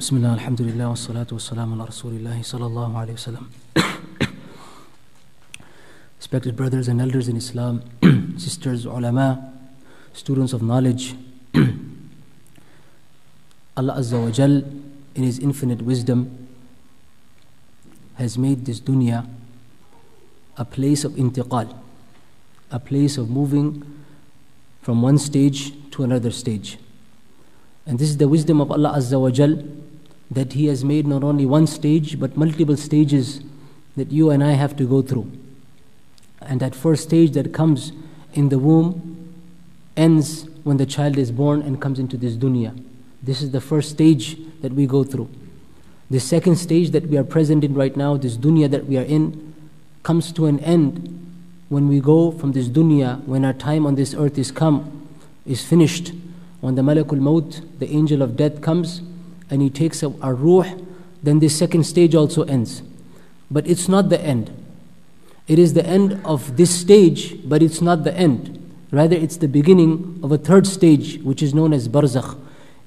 بسم الله الحمد لله والصلاة والسلام على رسول الله صلى الله عليه وسلم Respected brothers and elders in Islam, sisters, ulama, students of knowledge, Allah Azza wa Jal, in His infinite wisdom, has made this dunya a place of intiqal, a place of moving from one stage to another stage. And this is the wisdom of Allah Azza wa Jal that He has made not only one stage but multiple stages that you and I have to go through. And that first stage that comes in the womb ends when the child is born and comes into this dunya. This is the first stage that we go through. The second stage that we are present in right now, this dunya that we are in, comes to an end when we go from this dunya, when our time on this earth is come, is finished. When the Malakul Maut, the angel of death, comes and he takes our ruh, then this second stage also ends. But it's not the end. It is the end of this stage, but it's not the end. Rather, it's the beginning of a third stage, which is known as barzakh,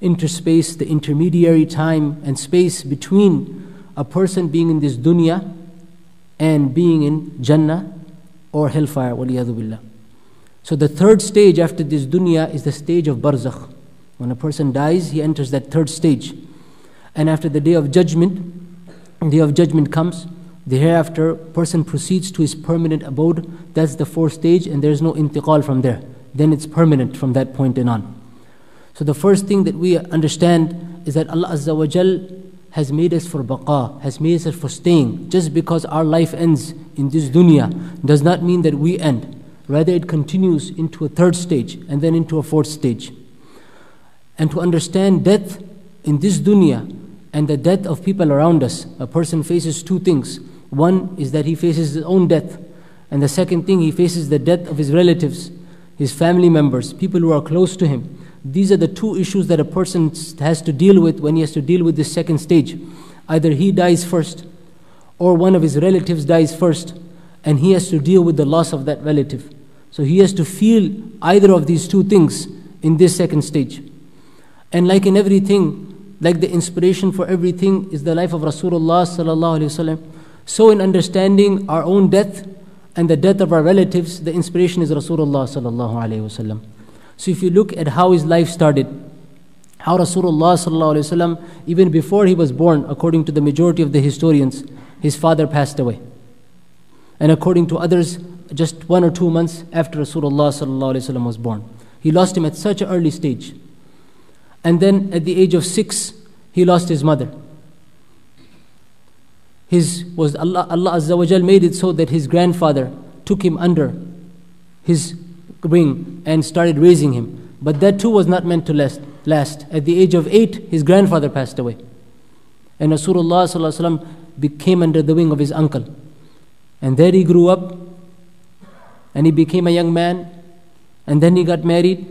interspace, the intermediary time and space between a person being in this dunya and being in Jannah or hellfire, billah. So the third stage after this dunya is the stage of barzakh. When a person dies, he enters that third stage. And after the day of judgment, the day of judgment comes, the hereafter person proceeds to his permanent abode. That's the fourth stage, and there's no intiqal from there. Then it's permanent from that point and on. So the first thing that we understand is that Allah Azza wa Jal has made us for baqa, has made us for staying. Just because our life ends in this dunya does not mean that we end. Rather, it continues into a third stage and then into a fourth stage. And to understand death in this dunya and the death of people around us, a person faces two things. One is that he faces his own death, and the second thing, he faces the death of his relatives, his family members, people who are close to him. These are the two issues that a person has to deal with when he has to deal with this second stage. Either he dies first, or one of his relatives dies first, and he has to deal with the loss of that relative. So he has to feel either of these two things in this second stage. And like in everything, like the inspiration for everything is the life of Rasulullah sallallahu wasallam. So in understanding our own death and the death of our relatives, the inspiration is Rasulullah sallallahu wasallam. So if you look at how his life started, how Rasulullah sallallahu wasallam, even before he was born, according to the majority of the historians, his father passed away. And according to others, just one or two months after Rasulullah sallallahu wasallam was born. He lost him at such an early stage. And then at the age of six, he lost his mother. His was Allah, Allah Azza wa made it so that his grandfather took him under his wing and started raising him. But that too was not meant to last. last. At the age of eight, his grandfather passed away. And Rasulullah became under the wing of his uncle. And there he grew up and he became a young man. And then he got married.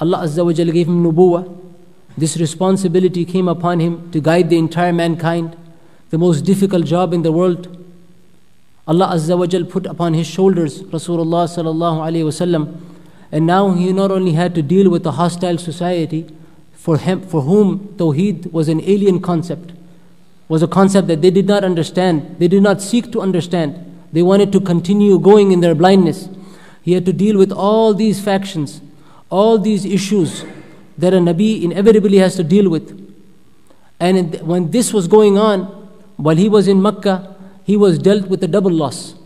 Allah Azza wa gave him nubuwah. This responsibility came upon him to guide the entire mankind, the most difficult job in the world. Allah Azza wa Jal put upon his shoulders Rasulullah sallallahu alaihi wasallam, and now he not only had to deal with a hostile society, for him, for whom Tawheed was an alien concept, was a concept that they did not understand, they did not seek to understand. They wanted to continue going in their blindness. He had to deal with all these factions, all these issues that a Nabi inevitably has to deal with. And when this was going on, while he was in Mecca, he was dealt with a double loss.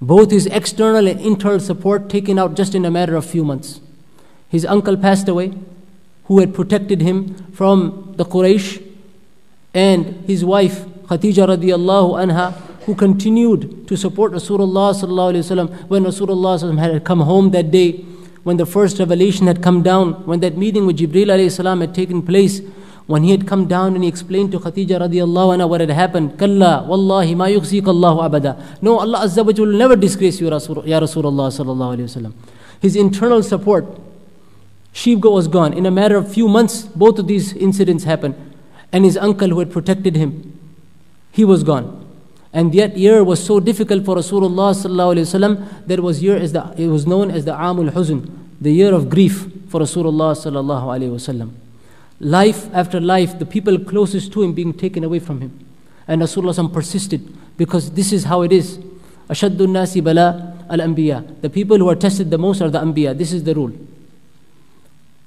Both his external and internal support taken out just in a matter of few months. His uncle passed away, who had protected him from the Quraysh, and his wife, Khadija radiallahu anha, who continued to support Rasulullah when Rasulullah had come home that day when the first revelation had come down, when that meeting with Jibreel alayhi salam had taken place, when he had come down and he explained to Khadija radiallahu anha what had happened, Kalla, wallahi ma yukhzik Allahu abada. No, Allah Azza wa will never disgrace you, Rasul, Ya Rasulullah sallallahu alayhi wasallam. His internal support, sheep was gone. In a matter of few months, both of these incidents happened. And his uncle who had protected him, he was gone. And yet year was so difficult for Rasulullah sallallahu alaihi wasallam that was year as the it was known as the Amul Huzn, the year of grief for Rasulullah sallallahu alaihi wasallam. Life after life, the people closest to him being taken away from him. And Rasulullah persisted because this is how it is. Ashadun nasi bala al anbiya. The people who are tested the most are the anbiya. This is the rule.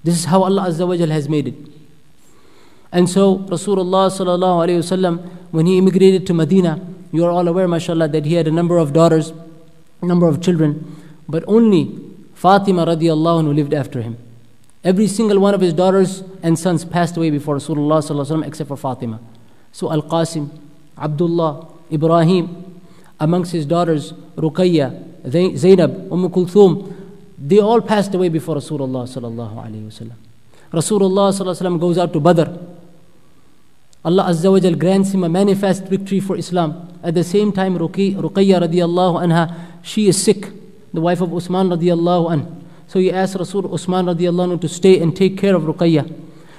This is how Allah Azza wa has made it. And so Rasulullah sallallahu alaihi wasallam, when he immigrated to Medina, you are all aware, mashallah, that he had a number of daughters, a number of children, but only Fatima radiallahu anhu lived after him. Every single one of his daughters and sons passed away before Rasulullah except for Fatima. So Al Qasim, Abdullah, Ibrahim, amongst his daughters, Ruqayya, Zainab, Umm Kulthum, they all passed away before Rasulullah. Rasulullah goes out to Badr. Allah Azza wa Jal grants him a manifest victory for Islam. At the same time, Ruqayya radiallahu anha, she is sick, the wife of Usman radiallahu anha. So he asked Rasul Usman radiallahu anhu to stay and take care of Ruqayya.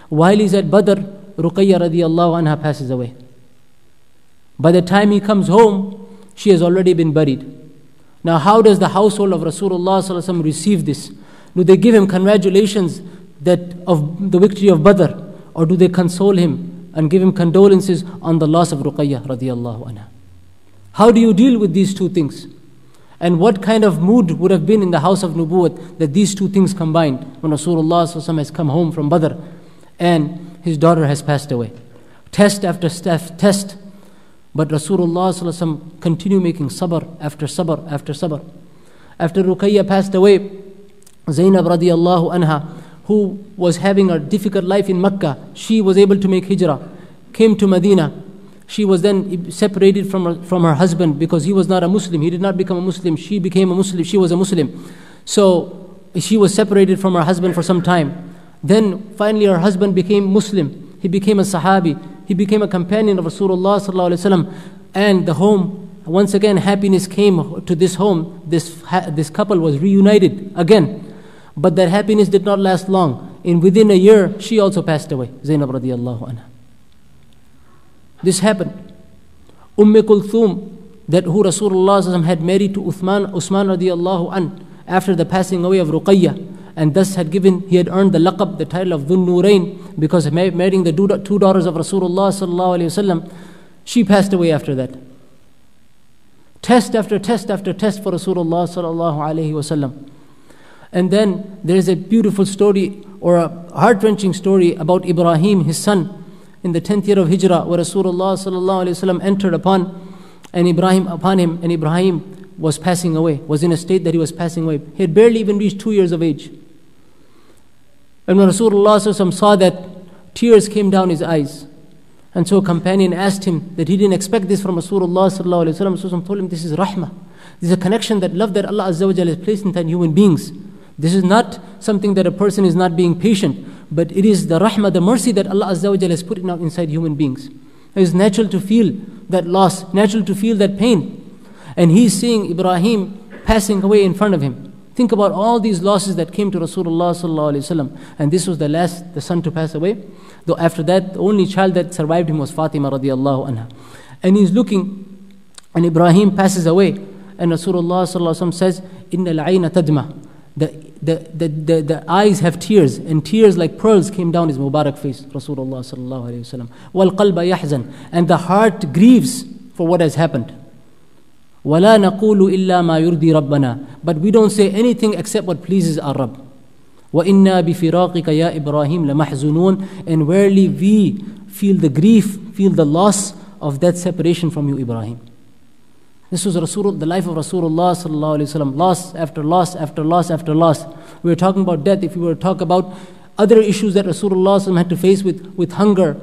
While he's at Badr, Ruqayya radiallahu anha passes away. By the time he comes home, she has already been buried. Now, how does the household of Rasulullah receive this? Do they give him congratulations that of the victory of Badr, or do they console him and give him condolences on the loss of Ruqayya radiallahu anha? How do you deal with these two things? And what kind of mood would have been in the house of Nubuwwat that these two things combined when Rasulullah has come home from Badr and his daughter has passed away? Test after test test. but Rasulullah continued making sabr after sabr after sabr. After Ruqayya passed away, Zainab radiallahu anha, who was having a difficult life in Mecca, she was able to make hijrah, came to Medina. She was then separated from her, from her husband because he was not a Muslim. He did not become a Muslim. She became a Muslim. She was a Muslim. So she was separated from her husband for some time. Then finally her husband became Muslim. He became a Sahabi. He became a companion of Rasulullah and the home, once again, happiness came to this home. This, this couple was reunited again. But that happiness did not last long. In within a year, she also passed away, Zainab radiallahu anha. This happened. Umm Kulthum, that who Rasulullah had married to Uthman, Usman radiallahu an, after the passing away of Ruqayyah, and thus had given, he had earned the laqab, the title of Dhun Nurain, because marrying the two daughters of Rasulullah sallallahu wasallam, she passed away after that. Test after test after test for Rasulullah sallallahu wasallam. And then there is a beautiful story or a heart-wrenching story about Ibrahim, his son, in the 10th year of Hijrah, where Rasulullah sallallahu entered upon and Ibrahim upon him, and Ibrahim was passing away, was in a state that he was passing away. He had barely even reached two years of age. And when Rasulullah saw that, tears came down his eyes. And so a companion asked him that he didn't expect this from Rasulullah. Rasulullah told him, This is rahmah. This is a connection that love that Allah has placed in human beings. This is not something that a person is not being patient, but it is the rahmah, the mercy that Allah Azza wa has put inside human beings. It is natural to feel that loss, natural to feel that pain. And he's seeing Ibrahim passing away in front of him. Think about all these losses that came to Rasulullah sallallahu and this was the last, the son to pass away. Though after that, the only child that survived him was Fatima radiallahu anha. And he's looking, and Ibrahim passes away, and Rasulullah sallallahu says, "Inna al-ayna tadma." The, the, the, the, the eyes have tears, and tears like pearls came down his Mubarak face, Rasulullah sallallahu alayhi wasallam. Wal qalba yahzan, and the heart grieves for what has happened. وَلَا نَقُولُ إِلَّا مَا يُرْضِي رَبَّنَا But we don't say anything except what pleases our Rabb. وَإِنَّا بِفِرَاقِكَ يَا إِبْرَاهِيمَ لَمَحْزُنُونَ And verily we feel the grief, feel the loss of that separation from you, Ibrahim. This was Rasul, the life of Rasulullah sallallahu. Loss after loss after loss after loss. We were talking about death. If we were to talk about other issues that Rasulullah had to face with, with hunger,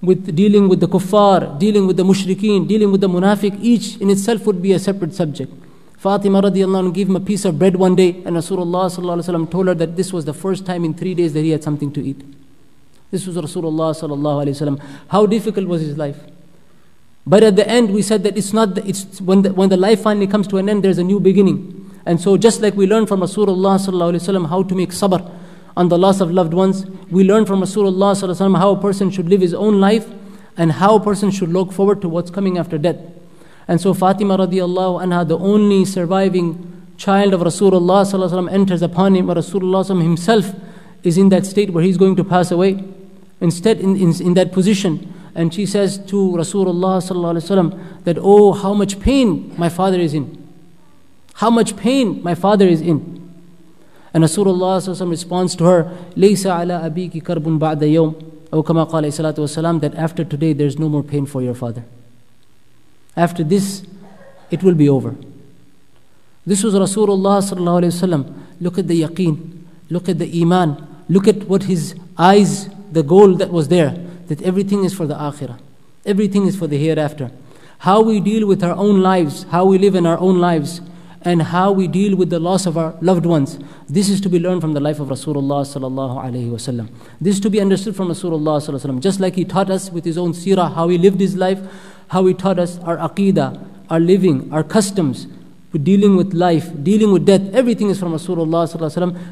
with dealing with the kuffar, dealing with the mushrikeen, dealing with the munafiq, each in itself would be a separate subject. Fatima radiallahu anhu gave him a piece of bread one day, and Rasulullah told her that this was the first time in three days that he had something to eat. This was Rasulullah. How difficult was his life? But at the end, we said that it's not, the, it's when the, when the life finally comes to an end, there's a new beginning. And so, just like we learned from Rasulullah how to make sabr, on the loss of loved ones. We learn from Rasulullah how a person should live his own life and how a person should look forward to what's coming after death. And so Fatima radiallahu anha, the only surviving child of Rasulullah enters upon him, Rasulullah himself is in that state where he's going to pass away. instead in, in, in that position And she says to Rasulullah sallallahu that, oh, how much pain my father is in. How much pain my father is in. And Rasulullah sallallahu responds to her, لَيْسَ عَلَىٰ أَبِيكِ كَرْبٌ بَعْدَ يَوْمٍ أو كما قال عليه الصلاة that after today there's no more pain for your father. After this, it will be over. This was Rasulullah sallallahu alayhi wasallam. Look at the yaqeen, look at the iman, look at what his eyes, the goal that was there, that everything is for the akhirah, everything is for the hereafter. How we deal with our own lives, how we live in our own lives, and how we deal with the loss of our loved ones. This is to be learned from the life of Rasulullah sallallahu alaihi wasallam. This is to be understood from Rasulullah sallallahu alaihi wasallam. Just like he taught us with his own seerah how he lived his life, how he taught us our aqidah, our living, our customs, dealing with life, dealing with death, everything is from Rasulullah.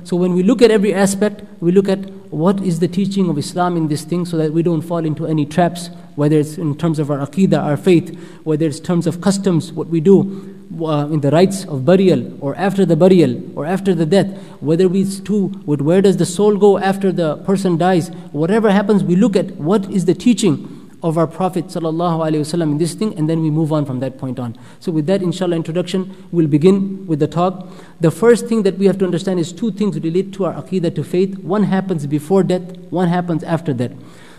So when we look at every aspect, we look at what is the teaching of Islam in this thing so that we don't fall into any traps, whether it's in terms of our aqidah, our faith, whether it's terms of customs, what we do. Uh, in the rites of burial or after the burial or after the death, whether it's two, with where does the soul go after the person dies, whatever happens, we look at what is the teaching of our Prophet ﷺ in this thing, and then we move on from that point on. So, with that, inshallah, introduction, we'll begin with the talk. The first thing that we have to understand is two things relate to our aqidah, to faith. One happens before death, one happens after death.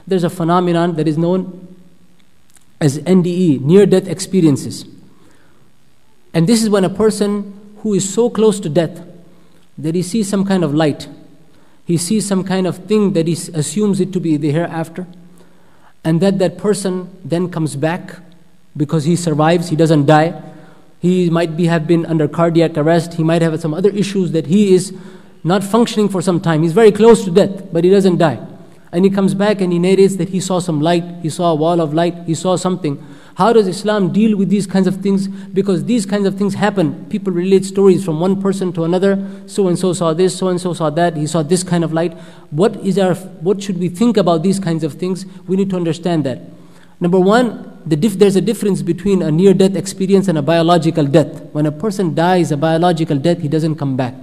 There's a phenomenon that is known as NDE, near death experiences. And this is when a person who is so close to death that he sees some kind of light, he sees some kind of thing that he assumes it to be the hereafter and that that person then comes back because he survives, he doesn't die. He might be, have been under cardiac arrest, he might have some other issues that he is not functioning for some time. He's very close to death, but he doesn't die. And he comes back and he narrates that he saw some light, he saw a wall of light, he saw something. How does Islam deal with these kinds of things? Because these kinds of things happen. People relate stories from one person to another. So and so saw this, so and so saw that, he saw this kind of light. What is our what should we think about these kinds of things? We need to understand that. Number one, the dif- there's a difference between a near death experience and a biological death. When a person dies a biological death, he doesn't come back.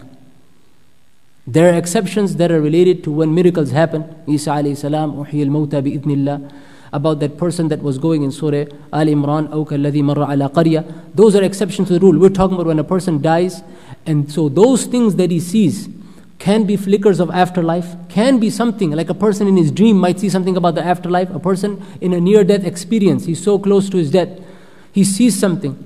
There are exceptions that are related to when miracles happen. Isa alayhi salam, al-mawta bi about that person that was going in Surah Al Imran, Marra ala qariya. Those are exceptions to the rule. We're talking about when a person dies, and so those things that he sees can be flickers of afterlife, can be something like a person in his dream might see something about the afterlife, a person in a near death experience, he's so close to his death, he sees something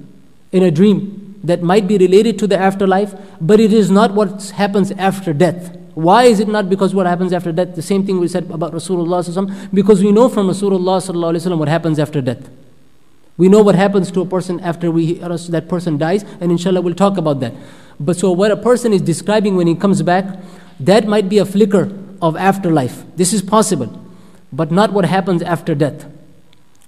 in a dream that might be related to the afterlife, but it is not what happens after death. Why is it not because what happens after death? The same thing we said about Rasulullah because we know from Rasulullah what happens after death. We know what happens to a person after we, uh, that person dies, and inshallah we'll talk about that. But so what a person is describing when he comes back, that might be a flicker of afterlife. This is possible, but not what happens after death.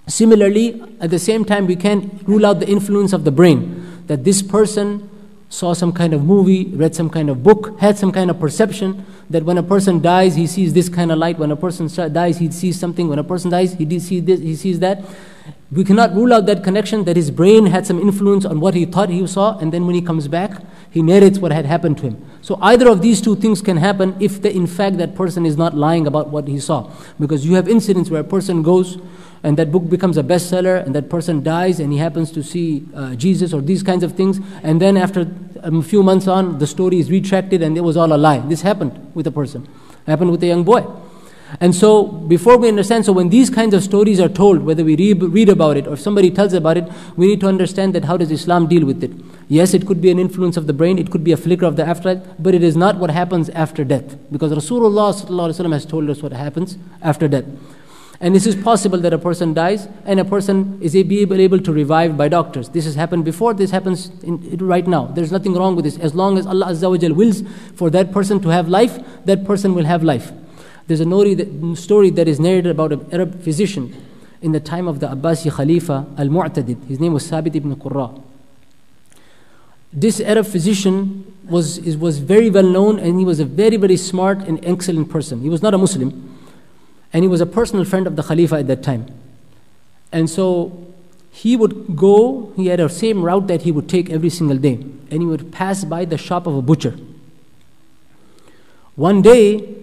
Similarly, at the same time, we can't rule out the influence of the brain, that this person saw some kind of movie, read some kind of book, had some kind of perception that when a person dies, he sees this kind of light. When a person dies, he sees something. When a person dies, he sees this, he sees that. We cannot rule out that connection that his brain had some influence on what he thought he saw, and then when he comes back, he narrates what had happened to him. So either of these two things can happen if the, in fact that person is not lying about what he saw. Because you have incidents where a person goes and that book becomes a bestseller and that person dies and he happens to see uh, Jesus or these kinds of things and then after a few months on the story is retracted and it was all a lie. This happened with a person. It happened with a young boy. And so, before we understand, so when these kinds of stories are told, whether we read, read about it or somebody tells about it, we need to understand that how does Islam deal with it? Yes, it could be an influence of the brain, it could be a flicker of the afterlife, but it is not what happens after death. Because Rasulullah has told us what happens after death. And this is possible that a person dies and a person is able, able to revive by doctors. This has happened before, this happens in, right now. There's nothing wrong with this. As long as Allah Azza wa wills for that person to have life, that person will have life. There's a story that is narrated about an Arab physician in the time of the Abbasi Khalifa al Mu'tadid. His name was Sabit ibn Qurra. This Arab physician was, was very well known and he was a very, very smart and excellent person. He was not a Muslim and he was a personal friend of the Khalifa at that time. And so he would go, he had a same route that he would take every single day, and he would pass by the shop of a butcher. One day,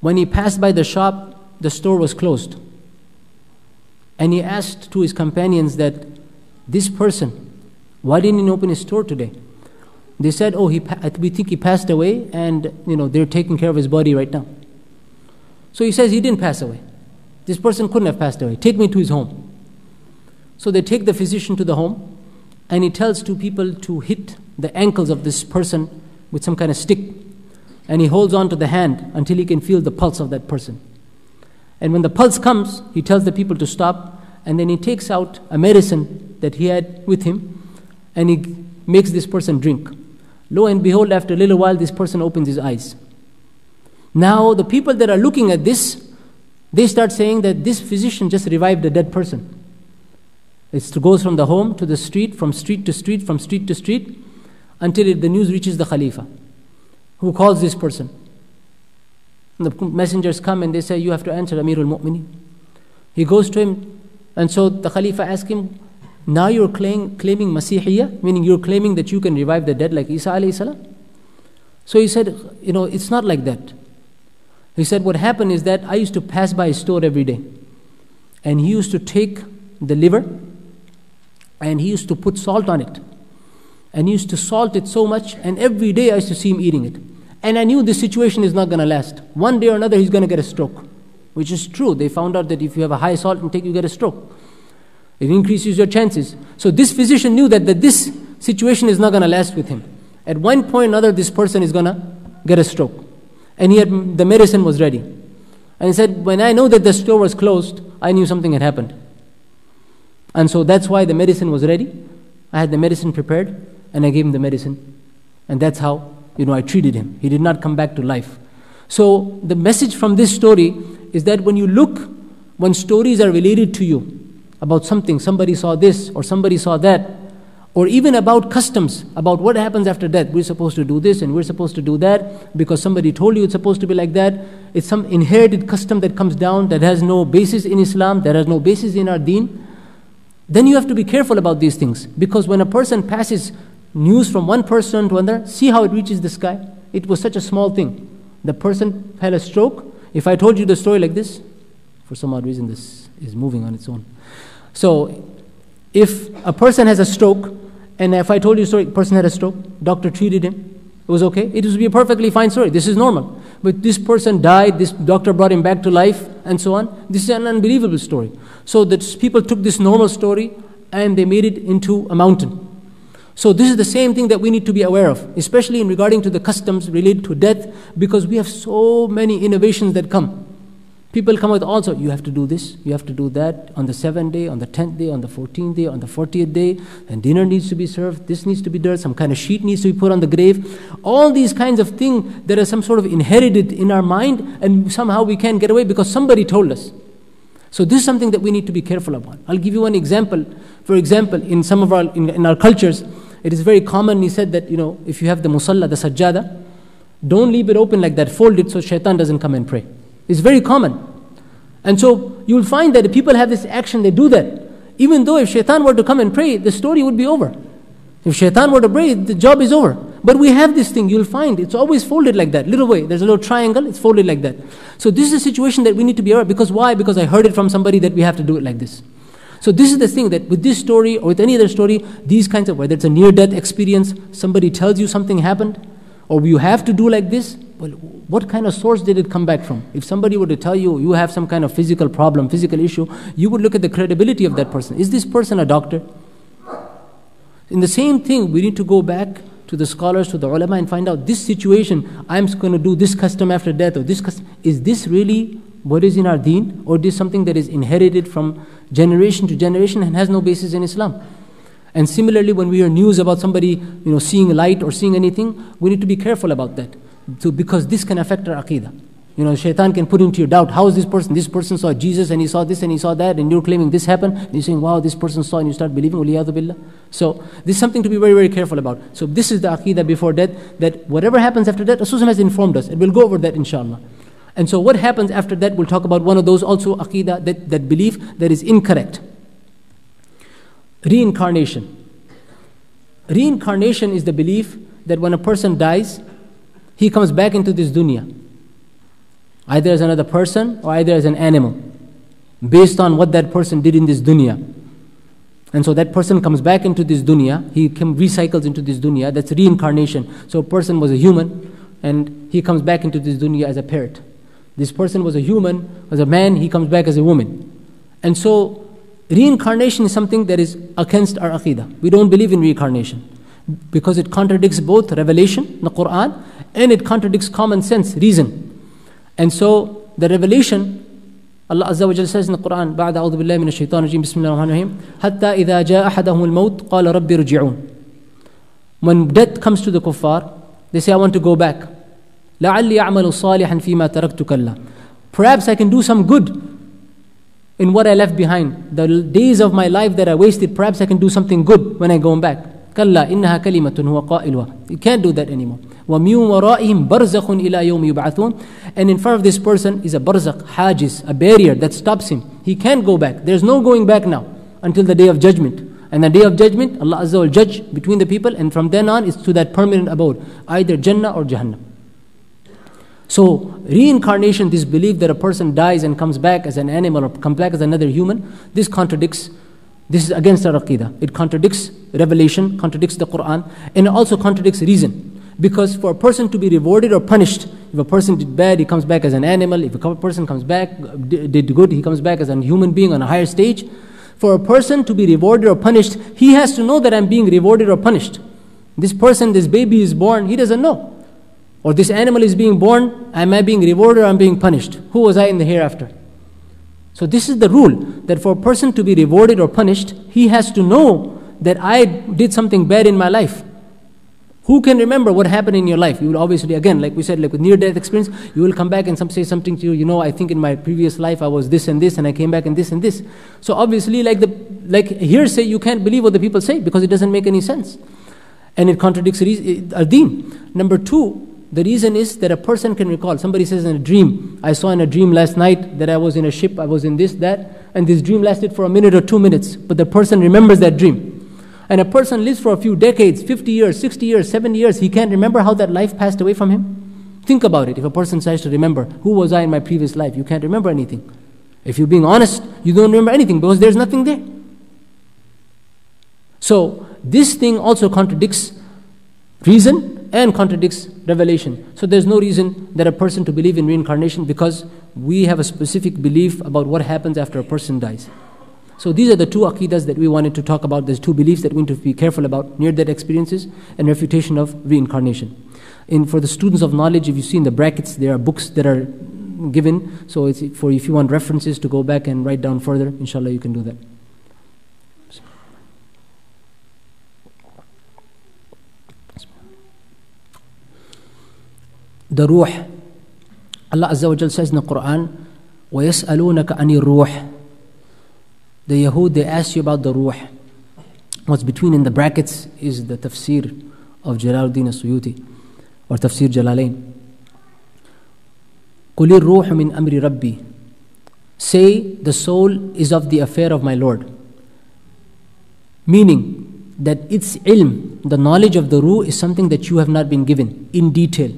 when he passed by the shop, the store was closed. And he asked to his companions that this person, why didn't he open his store today? They said, oh, he, we think he passed away and, you know, they're taking care of his body right now. So he says he didn't pass away. This person couldn't have passed away. Take me to his home. So they take the physician to the home and he tells two people to hit the ankles of this person with some kind of stick. And he holds on to the hand until he can feel the pulse of that person. And when the pulse comes, he tells the people to stop, and then he takes out a medicine that he had with him, and he makes this person drink. Lo and behold, after a little while, this person opens his eyes. Now, the people that are looking at this, they start saying that this physician just revived a dead person. It goes from the home to the street, from street to street, from street to street, until it, the news reaches the Khalifa, who calls this person. And the messengers come and they say, You have to answer Amirul Mu'mineen. He goes to him, and so the Khalifa asks him, Now you're claim, claiming Masihiyya, meaning you're claiming that you can revive the dead like Isa alayhi salam? So he said, You know, it's not like that. He said, What happened is that I used to pass by his store every day. And he used to take the liver and he used to put salt on it. And he used to salt it so much, and every day I used to see him eating it. And I knew this situation is not going to last. One day or another, he's going to get a stroke, which is true. They found out that if you have a high salt intake, you get a stroke. It increases your chances. So this physician knew that, that this situation is not going to last with him. At one point or another, this person is going to get a stroke. And had, the medicine was ready. And he said, When I know that the store was closed, I knew something had happened. And so that's why the medicine was ready. I had the medicine prepared and I gave him the medicine. And that's how, you know, I treated him. He did not come back to life. So the message from this story is that when you look, when stories are related to you about something, somebody saw this or somebody saw that, or even about customs, about what happens after death. We're supposed to do this and we're supposed to do that because somebody told you it's supposed to be like that. It's some inherited custom that comes down that has no basis in Islam, that has no basis in our deen then you have to be careful about these things because when a person passes news from one person to another, see how it reaches the sky. It was such a small thing. The person had a stroke. If I told you the story like this, for some odd reason, this is moving on its own. So, if a person has a stroke, and if I told you a story, person had a stroke, doctor treated him, it was okay. It would be a perfectly fine story. This is normal. But this person died, this doctor brought him back to life, and so on. This is an unbelievable story. So that people took this normal story and they made it into a mountain. So this is the same thing that we need to be aware of, especially in regarding to the customs related to death, because we have so many innovations that come. People come with also, you have to do this, you have to do that on the seventh day, on the tenth day, on the fourteenth day, on the fortieth day, and dinner needs to be served, this needs to be done, some kind of sheet needs to be put on the grave. All these kinds of things that are some sort of inherited in our mind, and somehow we can't get away because somebody told us. So this is something that we need to be careful about. I'll give you one example. For example, in some of our in, in our cultures, it is very common. He said that you know if you have the musalla, the sajjada, don't leave it open like that. Fold it so shaitan doesn't come and pray. It's very common. And so you'll find that if people have this action, they do that. Even though if shaitan were to come and pray, the story would be over. If shaitan were to pray, the job is over. But we have this thing, you'll find it's always folded like that. Little way, there's a little triangle, it's folded like that. So this is a situation that we need to be aware of. Because why? Because I heard it from somebody that we have to do it like this. So this is the thing that with this story or with any other story, these kinds of whether it's a near-death experience, somebody tells you something happened, or you have to do like this, well, what kind of source did it come back from? If somebody were to tell you you have some kind of physical problem, physical issue, you would look at the credibility of that person. Is this person a doctor? In the same thing, we need to go back to the scholars, to the ulama, and find out this situation, I'm going to do this custom after death, or this custom. Is this really what is in our deen, or is something that is inherited from generation to generation and has no basis in Islam? And similarly, when we hear news about somebody, you know, seeing light or seeing anything, we need to be careful about that. So, because this can affect our aqidah. You know, shaitan can put into your doubt, how is this person? This person saw Jesus and he saw this and he saw that, and you're claiming this happened, and you're saying, wow, this person saw, and you start believing, billah. So, this is something to be very, very careful about. So, this is the aqidah before death, that whatever happens after death, Rasulullah has informed us, and we'll go over that inshallah. And so, what happens after that, we'll talk about one of those also aqidah, that, that belief that is incorrect. Reincarnation. Reincarnation is the belief that when a person dies, he comes back into this dunya. either as another person or either as an animal, based on what that person did in this dunya. And so that person comes back into this dunya, he recycles into this dunya, that's reincarnation. So a person was a human, and he comes back into this dunya as a parrot. This person was a human, was a man, he comes back as a woman. And so reincarnation is something that is against our aqidah. We don't believe in reincarnation because it contradicts both revelation, the Quran, and it contradicts common sense, reason. And so the revelation, Allah Azza wa Jalla says in the Quran, بعد أعوذ بالله من الشيطان الرجيم بسم الله الرحمن الرحيم حتى إذا جاء أحدهم الموت قال ربي رجعون When death comes to the kuffar, they say, I want to go back. لعلي أعمل صالحا فيما تركت كلا Perhaps I can do some good in what I left behind. The days of my life that I wasted, perhaps I can do something good when I go back. كلا إنها كلمة هو قائلها. You can't do that anymore. ومن ورائهم برزخ إلى يوم يبعثون. And in front of this person is a barzakh, hajiz, a barrier that stops him. He can't go back. There's no going back now until the day of judgment. And the day of judgment, Allah Azza will judge between the people, and from then on, it's to that permanent abode, either Jannah or Jahannam. So, reincarnation, this belief that a person dies and comes back as an animal or comes back as another human, this contradicts, this is against our aqidah. It contradicts revelation, contradicts the Quran, and it also contradicts reason. Because for a person to be rewarded or punished, if a person did bad, he comes back as an animal. If a person comes back, did good, he comes back as a human being on a higher stage. For a person to be rewarded or punished, he has to know that I'm being rewarded or punished. This person, this baby is born, he doesn't know. Or this animal is being born, am I being rewarded or am I being punished? Who was I in the hereafter? So, this is the rule that for a person to be rewarded or punished, he has to know that I did something bad in my life. Who can remember what happened in your life? You will obviously, again, like we said, like with near death experience, you will come back and some say something to you, you know, I think in my previous life I was this and this and I came back and this and this. So obviously, like the like hearsay, you can't believe what the people say because it doesn't make any sense. And it contradicts our deen. Eh, Number two, the reason is that a person can recall. Somebody says in a dream, I saw in a dream last night that I was in a ship, I was in this, that, and this dream lasted for a minute or two minutes, but the person remembers that dream. And a person lives for a few decades, 50 years, 60 years, 70 years, he can't remember how that life passed away from him. Think about it. If a person tries to remember, who was I in my previous life? You can't remember anything. If you're being honest, you don't remember anything because there's nothing there. So, this thing also contradicts reason and contradicts revelation. So there's no reason that a person to believe in reincarnation because we have a specific belief about what happens after a person dies. So these are the two aqidas that we wanted to talk about. There's two beliefs that we need to be careful about: near-death experiences and refutation of reincarnation. And for the students of knowledge, if you see in the brackets, there are books that are given. So it's for if you want references to go back and write down further, inshallah, you can do that. the ruh. Allah Azza wa Jal says in the Quran, وَيَسْأَلُونَكَ عَنِ الرُّوحِ The Yahud, they ask you about the ruh. What's between in the brackets is the tafsir of Jalaluddin Suyuti or tafsir Jalalain. قُلِ الرُّوحُ مِنْ أَمْرِ رَبِّي Say, the soul is of the affair of my Lord. Meaning that its ilm, the knowledge of the ruh, is something that you have not been given in detail.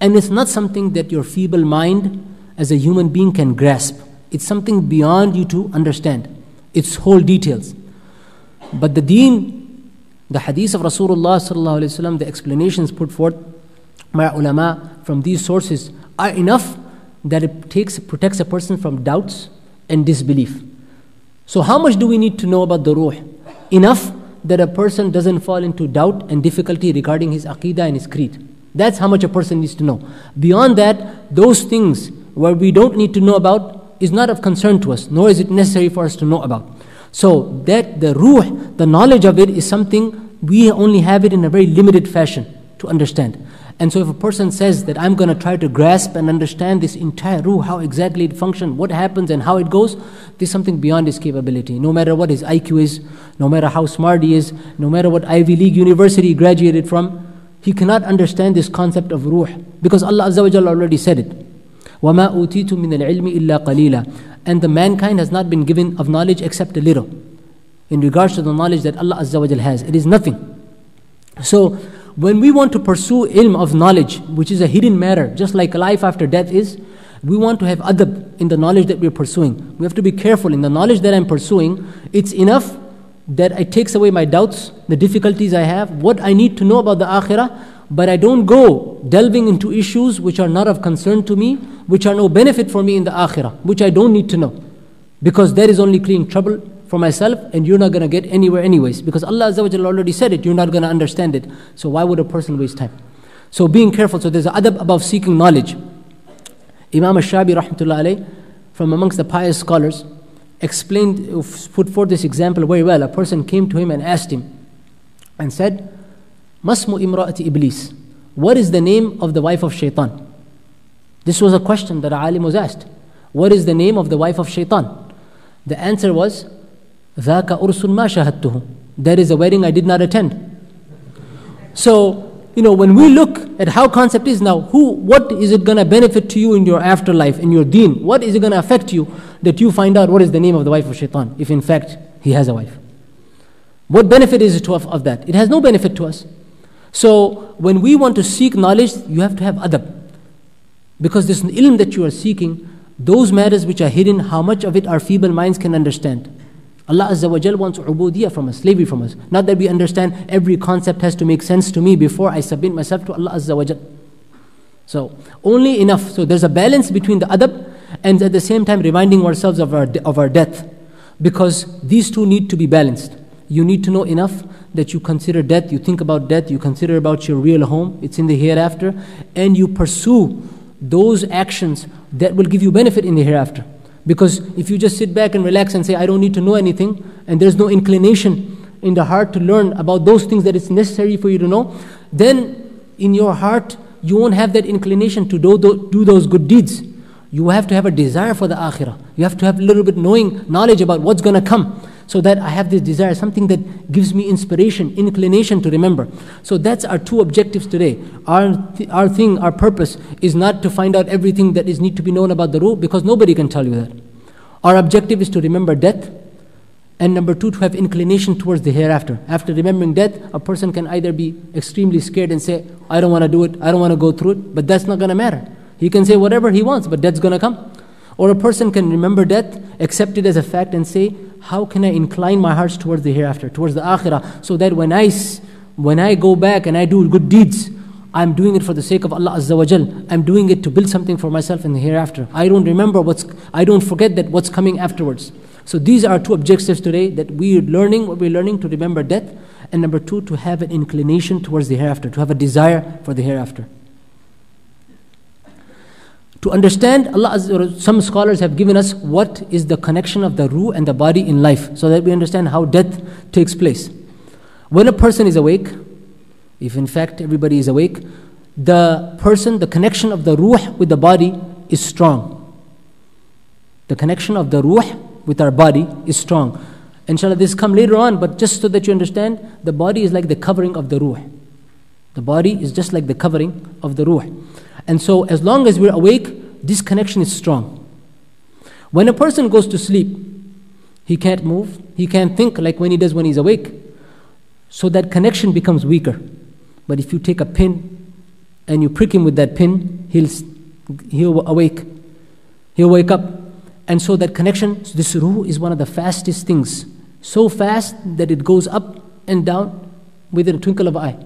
And it's not something that your feeble mind as a human being can grasp. It's something beyond you to understand. Its whole details. But the deen, the hadith of Rasulullah the explanations put forth by ulama from these sources are enough that it takes protects a person from doubts and disbelief. So how much do we need to know about the ruh? Enough that a person doesn't fall into doubt and difficulty regarding his aqidah and his creed. That's how much a person needs to know. Beyond that, those things where we don't need to know about is not of concern to us, nor is it necessary for us to know about. So that the ruh, the knowledge of it is something we only have it in a very limited fashion to understand. And so if a person says that I'm going to try to grasp and understand this entire ruh, how exactly it functions, what happens and how it goes, this is something beyond his capability. No matter what his IQ is, no matter how smart he is, no matter what Ivy League university he graduated from, he cannot understand this concept of ruh because Allah Azza wa Jalla already said it. وَمَا أُوتِيتُ مِنَ الْعِلْمِ إِلَّا قَلِيلًا And the mankind has not been given of knowledge except a little. In regards to the knowledge that Allah Azza wa Jalla has, it is nothing. So, when we want to pursue ilm of knowledge, which is a hidden matter, just like life after death is, we want to have adab in the knowledge that we're pursuing. We have to be careful in the knowledge that I'm pursuing. It's enough that it takes away my doubts, the difficulties I have, what I need to know about the akhirah, but I don't go delving into issues which are not of concern to me, which are no benefit for me in the akhirah, which I don't need to know. Because that is only creating trouble for myself and you're not going to get anywhere anyways. Because Allah already said it, you're not going to understand it. So why would a person waste time? So being careful. So there's adab about seeking knowledge. Imam al-Shabi rahmatullah alayh, from amongst the pious scholars, explained, put forth this example very well. A person came to him and asked him and said, Masmu imra'ati iblis. What is the name of the wife of shaitan? This was a question that alim was asked. What is the name of the wife of shaitan? The answer was, ذاك أرس ما شهدته. That is a wedding I did not attend. So you know, when we look at how concept is now, who, what is it going to benefit to you in your afterlife, in your deen? What is it going to affect you that you find out what is the name of the wife of shaitan, if in fact he has a wife? What benefit is it to of, of that? It has no benefit to us. So when we want to seek knowledge, you have to have adab. Because this ilm that you are seeking, those matters which are hidden, how much of it our feeble minds can understand. Allah Azza wa wants ubudiyah from us, slavery from us. Not that we understand every concept has to make sense to me before I submit myself to Allah Azza wa. So, only enough. So, there's a balance between the adab and at the same time reminding ourselves of our, of our death. Because these two need to be balanced. You need to know enough that you consider death, you think about death, you consider about your real home, it's in the hereafter, and you pursue those actions that will give you benefit in the hereafter. Because if you just sit back and relax and say, I don't need to know anything, and there's no inclination in the heart to learn about those things that it's necessary for you to know, then in your heart, you won't have that inclination to do, do those good deeds. You have to have a desire for the akhirah. You have to have a little bit knowing, knowledge about what's going to come so that I have this desire, something that gives me inspiration, inclination to remember. So that's our two objectives today. Our, th- our thing, our purpose is not to find out everything that is need to be known about the ruh because nobody can tell you that. Our objective is to remember death. And number two, to have inclination towards the hereafter. After remembering death, a person can either be extremely scared and say, I don't want to do it, I don't want to go through it, but that's not going to matter. He can say whatever he wants, but death's going to come. Or a person can remember death, accept it as a fact, and say, How can I incline my hearts towards the hereafter, towards the akhirah, so that when I, when I go back and I do good deeds, I'm doing it for the sake of Allah Azza wa Jal. I'm doing it to build something for myself in the hereafter. I don't remember what's, I don't forget that what's coming afterwards. So these are two objectives today that we're learning, what we're learning to remember death, and number two, to have an inclination towards the hereafter, to have a desire for the hereafter. To understand Allah, some scholars have given us what is the connection of the ruh and the body in life, so that we understand how death takes place. When a person is awake, if in fact everybody is awake, the person, the connection of the ruh with the body is strong. The connection of the ruh with our body is strong. Inshallah, this come later on, but just so that you understand, the body is like the covering of the ruh. The body is just like the covering of the ruh. And so, as long as we're awake, this connection is strong. When a person goes to sleep, he can't move, he can't think like when he does when he's awake. So that connection becomes weaker. But if you take a pin and you prick him with that pin, he'll, he'll awake. He'll wake up. And so that connection, this ruh is one of the fastest things. So fast that it goes up and down within a twinkle of an eye.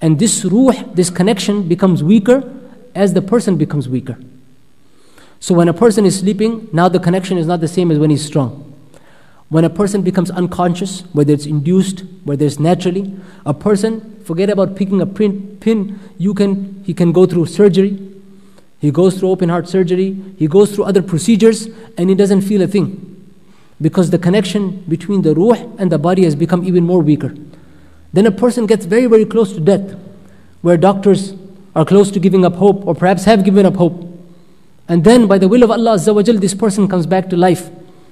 And this ruh, this connection becomes weaker as the person becomes weaker. So when a person is sleeping, now the connection is not the same as when he's strong. When a person becomes unconscious, whether it's induced, whether it's naturally, a person, forget about picking a pin, you can, he can go through surgery. He goes through open heart surgery. He goes through other procedures and he doesn't feel a thing. Because the connection between the ruh and the body has become even more weaker. Then a person gets very, very close to death, where doctors are close to giving up hope, or perhaps have given up hope. And then, by the will of Allah, this person comes back to life.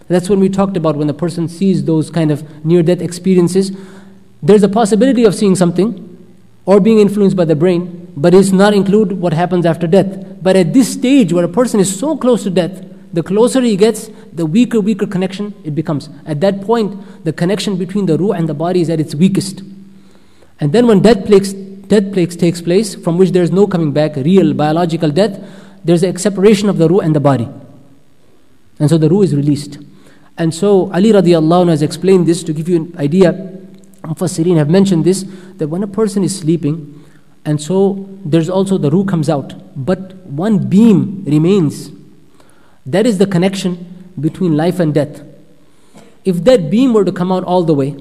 That's when we talked about when the person sees those kind of near death experiences. There's a possibility of seeing something or being influenced by the brain, but it's not include what happens after death. But at this stage, where a person is so close to death, the closer he gets, the weaker, weaker connection it becomes. At that point, the connection between the ruh and the body is at its weakest. And then when death plagues, death plagues takes place, from which there is no coming back, real biological death, there's a separation of the ruh and the body. And so the ruh is released. And so Ali radiallahu anhu has explained this to give you an idea. Mufassirin have mentioned this that when a person is sleeping, and so there's also the ruh comes out, but one beam remains. That is the connection between life and death. If that beam were to come out all the way,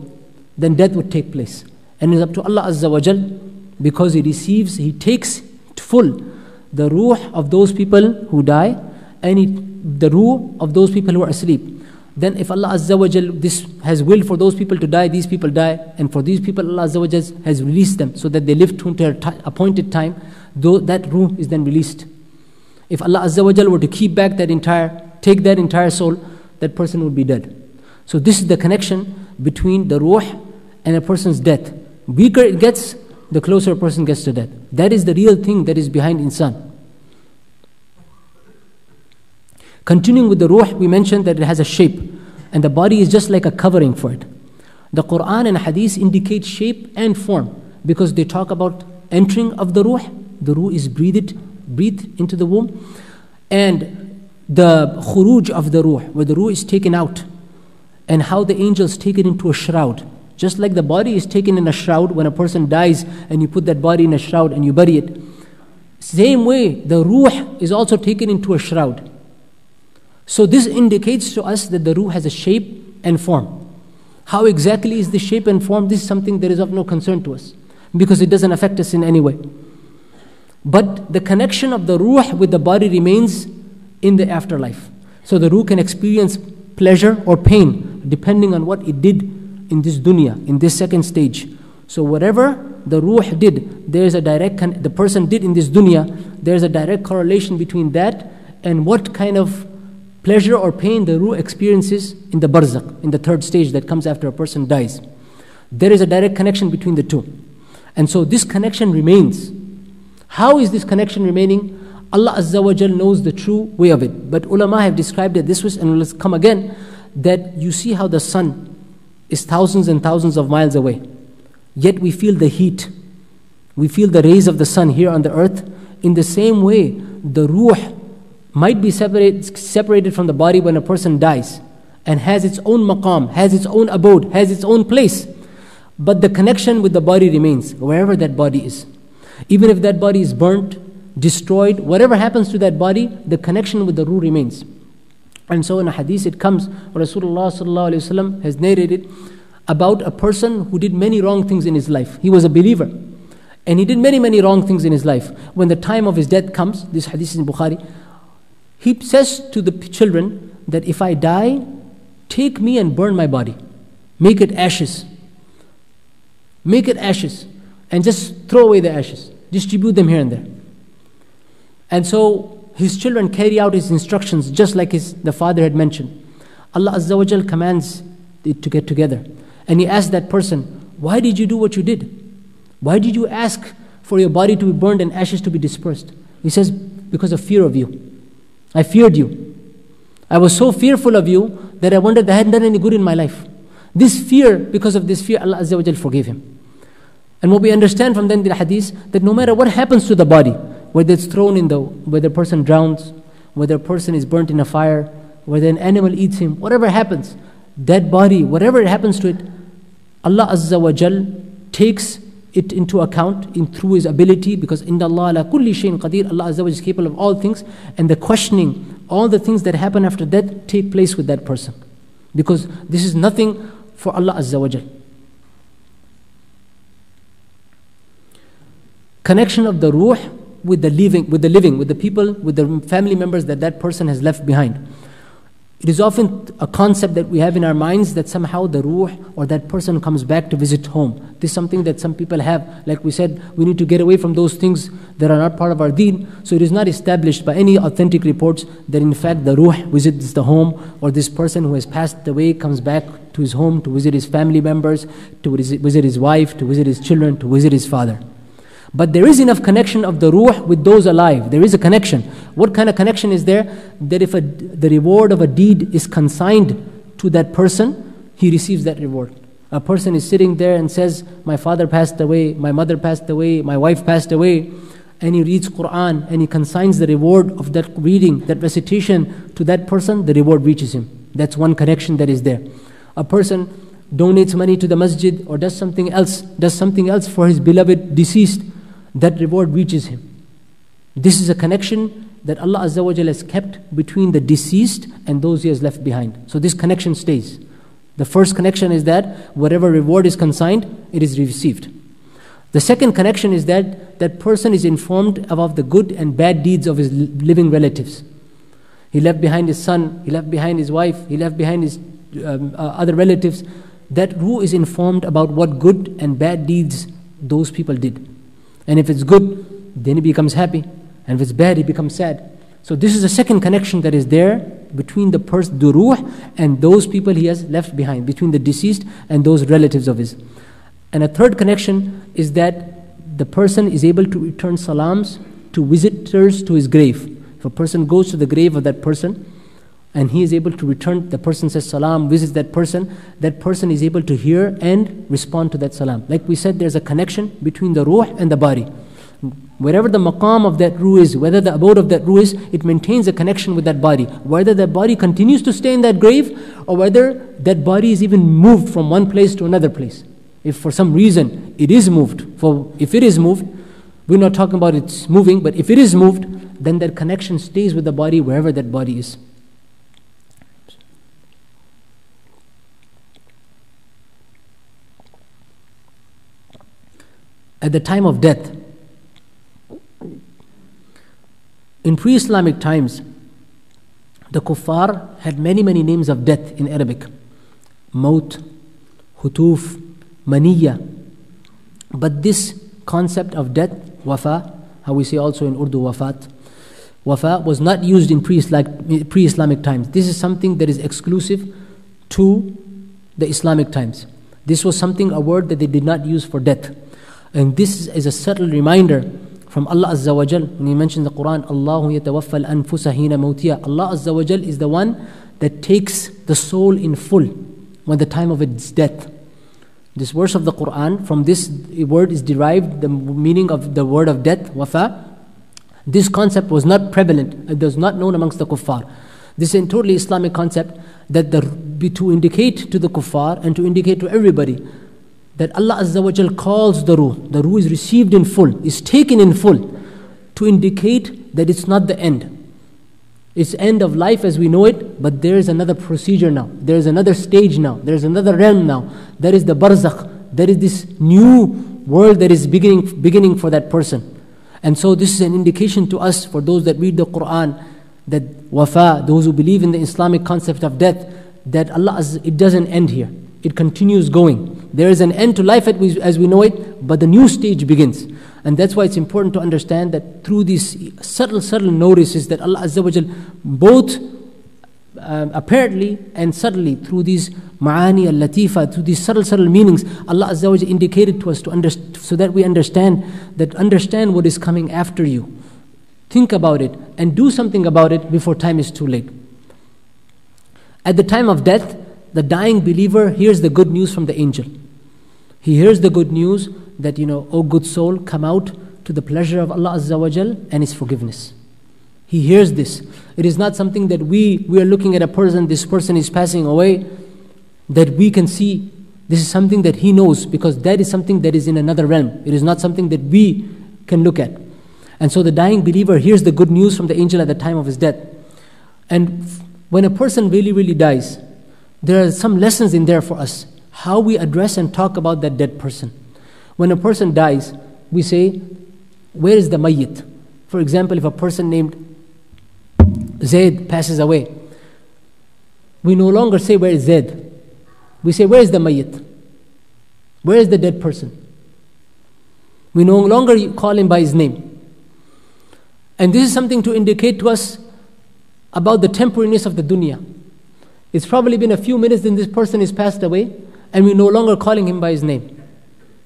then death would take place. And it's up to Allah Azza wa Jal because He receives, He takes full the ruh of those people who die and he, the ruh of those people who are asleep. Then if Allah Azza wa Jal, this has willed for those people to die, these people die, and for these people Allah Azza wa Jal has released them so that they live to their t- appointed time, though that ruh is then released. If Allah Azza wa Jal were to keep back that entire, take that entire soul, that person would be dead. So this is the connection between the ruh and a person's death. Weaker it gets, the closer a person gets to death. That is the real thing that is behind insan. Continuing with the ruh, we mentioned that it has a shape, and the body is just like a covering for it. The Quran and Hadith indicate shape and form because they talk about entering of the ruh. The ruh is breathed, breathed into the womb, and the khuruj of the ruh, where the ruh is taken out, and how the angels take it into a shroud. Just like the body is taken in a shroud when a person dies and you put that body in a shroud and you bury it. Same way, the ruh is also taken into a shroud. So this indicates to us that the ruh has a shape and form. How exactly is the shape and form? This is something that is of no concern to us because it doesn't affect us in any way. But the connection of the ruh with the body remains in the afterlife. So the ruh can experience pleasure or pain depending on what it did in this dunya, in this second stage. So whatever the ruh did, there's a direct con- the person did in this dunya, there's a direct correlation between that and what kind of pleasure or pain the ruh experiences in the barzakh, in the third stage that comes after a person dies. There is a direct connection between the two. And so this connection remains. How is this connection remaining? Allah Azza wa Jal knows the true way of it. But ulama have described it this way, and let's come again, that you see how the sun is thousands and thousands of miles away. Yet we feel the heat. We feel the rays of the sun here on the earth. In the same way, the ruh might be separate, separated from the body when a person dies and has its own maqam, has its own abode, has its own place. But the connection with the body remains, wherever that body is. Even if that body is burnt, destroyed, whatever happens to that body, the connection with the ruh remains. And so in a hadith it comes, Rasulullah has narrated about a person who did many wrong things in his life. He was a believer. And he did many, many wrong things in his life. When the time of his death comes, this hadith is in Bukhari, he says to the children that if I die, take me and burn my body. Make it ashes. Make it ashes. And just throw away the ashes. Distribute them here and there. And so his children carry out his instructions just like his, the father had mentioned. Allah Azza wa Jal commands it to get together. And he asked that person, Why did you do what you did? Why did you ask for your body to be burned and ashes to be dispersed? He says, Because of fear of you. I feared you. I was so fearful of you that I wondered that I hadn't done any good in my life. This fear, because of this fear, Allah Azza wa Jal forgave him. And what we understand from then the hadith, that no matter what happens to the body, whether it's thrown in the, whether a person drowns, whether a person is burnt in a fire, whether an animal eats him, whatever happens, dead body, whatever happens to it, Allah Azza wa Jal takes it into account in through His ability because in Allah ala kulli shayin qadir, Allah Azza wa Jal is capable of all things, and the questioning, all the things that happen after death take place with that person. Because this is nothing for Allah Azza wa Jal. Connection of the ruh with the living, with the living, with the people, with the family members that that person has left behind. It is often a concept that we have in our minds that somehow the ruh or that person comes back to visit home. This is something that some people have. Like we said, we need to get away from those things that are not part of our deen. So it is not established by any authentic reports that in fact the ruh visits the home or this person who has passed away comes back to his home to visit his family members, to visit his wife, to visit his children, to visit his father. But there is enough connection of the ruh with those alive. There is a connection. What kind of connection is there? That if a, the reward of a deed is consigned to that person, he receives that reward. A person is sitting there and says, My father passed away, my mother passed away, my wife passed away. and he reads Quran and he consigns the reward of that reading, that recitation to that person, the reward reaches him. That's one connection that is there. A person donates money to the masjid or does something else, does something else for his beloved deceased, that reward reaches him. This is a connection that Allah Azza wa has kept between the deceased and those he has left behind. So this connection stays. The first connection is that whatever reward is consigned, it is received. The second connection is that that person is informed about the good and bad deeds of his living relatives. He left behind his son, he left behind his wife, he left behind his um, uh, other relatives. That ruh is informed about what good and bad deeds those people did. And if it's good, then he becomes happy. And if it's bad, he becomes sad. So this is a second connection that is there between the person, the ruh, and those people he has left behind, between the deceased and those relatives of his. And a third connection is that the person is able to return salams to visitors to his grave. If a person goes to the grave of that person and he is able to return, the person says salam, visits that person, that person is able to hear and respond to that salam. Like we said, there's a connection between the ruh and the body. Wherever the maqam of that ruh is, whether the abode of that ruh is, it maintains a connection with that body. Whether that body continues to stay in that grave or whether that body is even moved from one place to another place. If for some reason it is moved, for if it is moved, we're not talking about it's moving, but if it is moved, then that connection stays with the body wherever that body is. At the time of death, In pre Islamic times, the kuffar had many, many names of death in Arabic Maut, Hutuf, Maniya. But this concept of death, wafa, how we say also in Urdu wafat, wafa was not used in pre Islamic times. This is something that is exclusive to the Islamic times. This was something, a word that they did not use for death. And this is a subtle reminder from Allah Azza wa Jal, when He mentions the Quran, Allahu yatawaffa al-anfusa mawtiya. Allah Azza wa Jal is the one that takes the soul in full when the time of its death. This verse of the Quran, from this word is derived the meaning of the word of death, wafa. This concept was not prevalent, it was not known amongst the kuffar. This is a totally Islamic concept that the, to indicate to the kuffar and to indicate to everybody that Allah Azza wa Jal calls the ruh. The ruh is received in full, is taken in full to indicate that it's not the end. It's end of life as we know it, but there is another procedure now. There is another stage now. There is another realm now. There is the barzakh. There is this new world that is beginning, beginning for that person. And so this is an indication to us, for those that read the Quran, that wafa, those who believe in the Islamic concept of death, that Allah, it doesn't end here. It continues going. There is an end to life as we know it, but the new stage begins. And that's why it's important to understand that through these subtle, subtle notices that Allah Azza wa Jal, both um, apparently and subtly through these ma'ani al-latifa, through these subtle, subtle meanings, Allah Azza wa Jal indicated to us to underst- so that we understand that understand what is coming after you. Think about it and do something about it before time is too late. At the time of death, the dying believer hears the good news from the angel. He hears the good news that, you know, oh good soul, come out to the pleasure of Allah Azza wa Jal and His forgiveness. He hears this. It is not something that we, we are looking at a person, this person is passing away, that we can see. This is something that he knows because that is something that is in another realm. It is not something that we can look at. And so the dying believer hears the good news from the angel at the time of his death. And when a person really, really dies, there are some lessons in there for us how we address and talk about that dead person. When a person dies, we say, Where is the mayyit? For example, if a person named Zaid passes away, we no longer say, Where is Zaid? We say, Where is the mayyit? Where is the dead person? We no longer call him by his name. And this is something to indicate to us about the temporariness of the dunya. It's probably been a few minutes then this person has passed away, and we're no longer calling him by his name.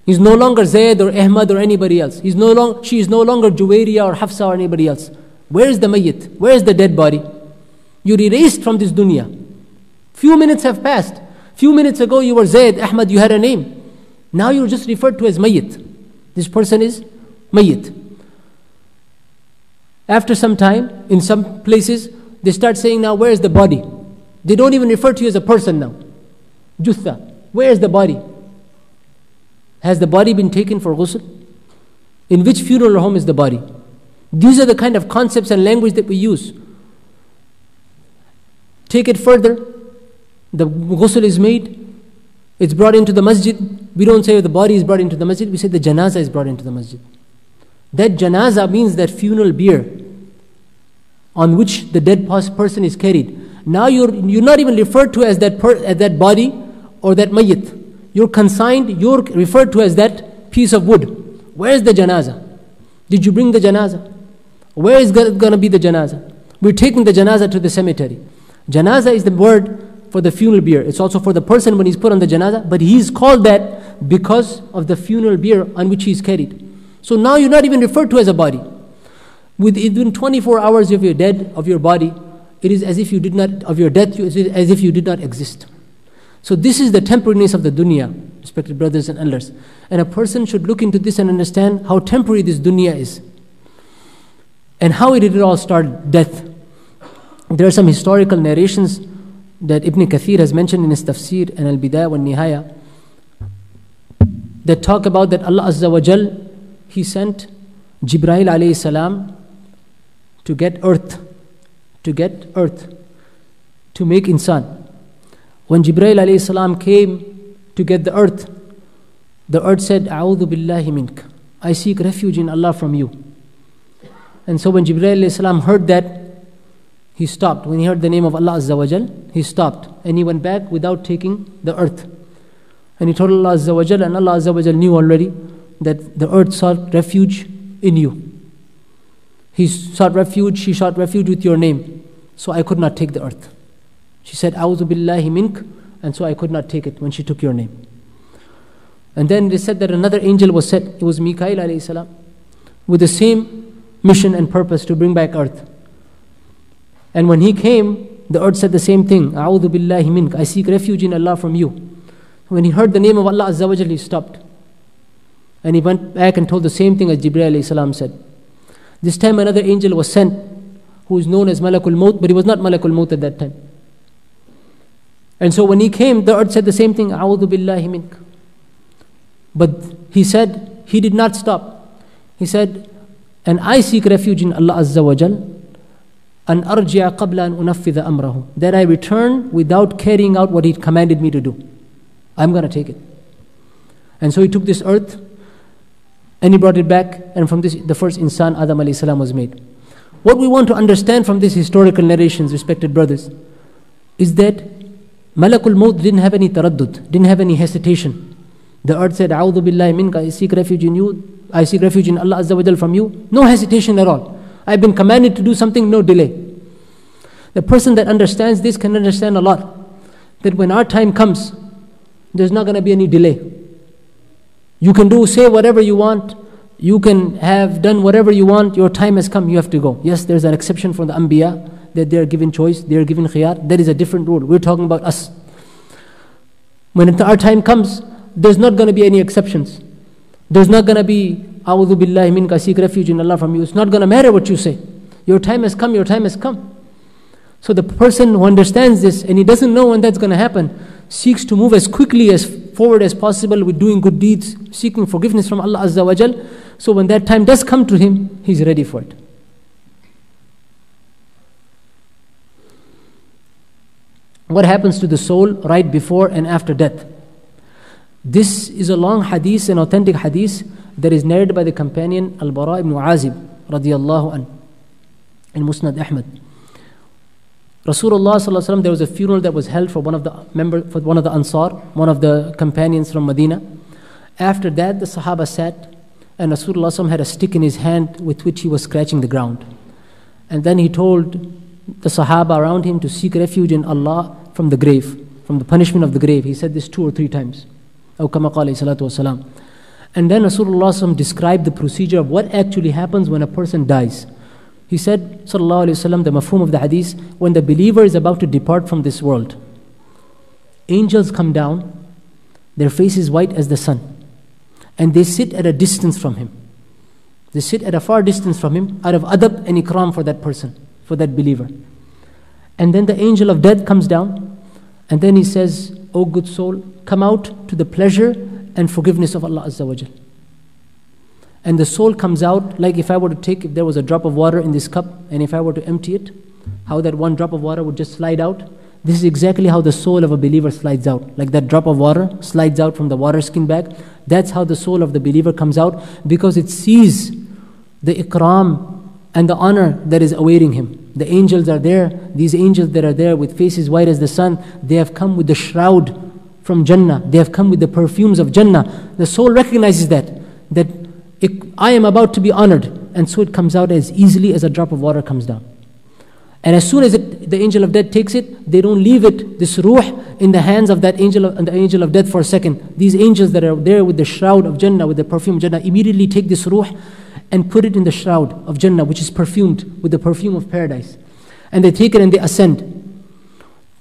He's no longer Zayd or Ahmad or anybody else. He's no long, she is no longer Juwayriya or Hafsa or anybody else. Where is the mayyit? Where is the dead body? You're erased from this dunya. Few minutes have passed. Few minutes ago you were Zayd, Ahmad, you had a name. Now you're just referred to as mayyit. This person is mayyit. After some time, in some places, they start saying, Now, where is the body? They don't even refer to you as a person now. Jutha. Where is the body? Has the body been taken for ghusl? In which funeral home is the body? These are the kind of concepts and language that we use. Take it further. The ghusl is made. It's brought into the masjid. We don't say the body is brought into the masjid. We say the janaza is brought into the masjid. That janaza means that funeral bier on which the dead person is carried. Now you're, you're not even referred to as that, per, as that body or that mayyit. You're consigned, you're referred to as that piece of wood. Where's the janaza? Did you bring the janaza? Where is going to be the janaza? We're taking the janaza to the cemetery. Janaza is the word for the funeral bier. It's also for the person when he's put on the janaza, but he's called that because of the funeral bier on which he's carried. So now you're not even referred to as a body. Within 24 hours of your dead, of your body, it is as if you did not, of your death, as if you did not exist. So this is the temporariness of the dunya, respected brothers and elders. And a person should look into this and understand how temporary this dunya is. And how did it all start? Death. There are some historical narrations that Ibn Kathir has mentioned in his tafsir and al-bidayah wa nihaya that talk about that Allah Azza wa Jal, He sent Jibreel alayhi salam to get earth, to get earth, to make insan. When Jibreel alayhi salam came to get the earth, the earth said, A'udhu billahi mink. I seek refuge in Allah from you. And so when Jibreel alayhi salam heard that, he stopped. When he heard the name of Allah Azza wa Jal, he stopped. And he went back without taking the earth. And he told Allah Azza wa Jal, and Allah Azza wa Jal knew already that the earth sought refuge in you. He sought refuge, she sought refuge with your name. So I could not take the earth. She said, A'udhu billahi mink, and so I could not take it when she took your name. And then they said that another angel was sent, it was Mikail alayhi salam, with the same mission and purpose to bring back earth. And when he came, the earth said the same thing. A'udhu billahi mink. I seek refuge in Allah from you. When he heard the name of Allah Azza wa he stopped. And he went back and told the same thing as Jibreel salam said. This time another angel was sent who is known as Malakul Maut, but he was not Malakul Maut at that time. And so when he came, the earth said the same thing, A'udhu billahi mink. But he said, he did not stop. He said, and I seek refuge in Allah Azza wa Jal, and arji'a qabla an unaffidha amrahu. Then I return without carrying out what he commanded me to do. I'm going to take it. And so he took this earth, and he brought it back, and from this the first insan, Adam alayhi salam, was made. What we want to understand from these historical narrations, respected brothers, is that Malakul Maut didn't have any taraddud didn't have any hesitation the earth said A'udhu billahi minka I seek refuge in you I seek refuge in Allah Azza wa Jal from you no hesitation at all I've been commanded to do something, no delay. The person that understands this can understand a lot. That when our time comes, there's not going to be any delay. You can do, say whatever you want. You can have done whatever you want. Your time has come, you have to go. Yes, there's an exception for the Anbiya that they are given choice, they are given khiyar. That is a different rule. We're talking about us. When our time comes, there's not going to be any exceptions. There's not going to be A'udhu billahi minka, seek refuge in Allah from you. It's not going to matter what you say. Your time has come, your time has come. So the person who understands this and he doesn't know when that's going to happen seeks to move as quickly as forward as possible with doing good deeds, seeking forgiveness from Allah Azza wa Jal. So when that time does come to him, he's ready for it. What happens to the soul right before and after death? This is a long hadith, an authentic hadith that is narrated by the companion Al-Bara ibn Azib radiallahu an in Musnad Ahmad. Rasulullah there was a funeral that was held for one of the member for one of the Ansar, one of the companions from Medina. After that, the Sahaba sat, and Rasulullah had a stick in his hand with which he was scratching the ground. And then he told the Sahaba around him to seek refuge in Allah from the grave, from the punishment of the grave. He said this two or three times. أو كما قال and then Rasulullah described the procedure of what actually happens when a person dies. He said, Sallallahu Alaihi Wasallam, the mafhum of the hadith, when the believer is about to depart from this world, angels come down, their face is white as the sun, and they sit at a distance from him. They sit at a far distance from him out of adab and ikram for that person, for that believer. And then the angel of death comes down and then he says, O good soul, come out to the pleasure and forgiveness of Allah Azza wa Jal. And the soul comes out like if I were to take, if there was a drop of water in this cup and if I were to empty it, how that one drop of water would just slide out. This is exactly how the soul of a believer slides out. Like that drop of water slides out from the water skin bag. That's how the soul of the believer comes out because it sees the ikram and the honor that is awaiting him. The angels are there. These angels that are there with faces white as the sun, they have come with the shroud from Jannah. They have come with the perfumes of Jannah. The soul recognizes that, that it, I am about to be honored. And so it comes out as easily as a drop of water comes down. And as soon as it, the angel of death takes it, they don't leave it, this ruh, in the hands of that angel of, the angel of death for a second. These angels that are there with the shroud of Jannah, with the perfume of Jannah, immediately take this ruh and put it in the shroud of Jannah, which is perfumed with the perfume of paradise. And they take it and they ascend.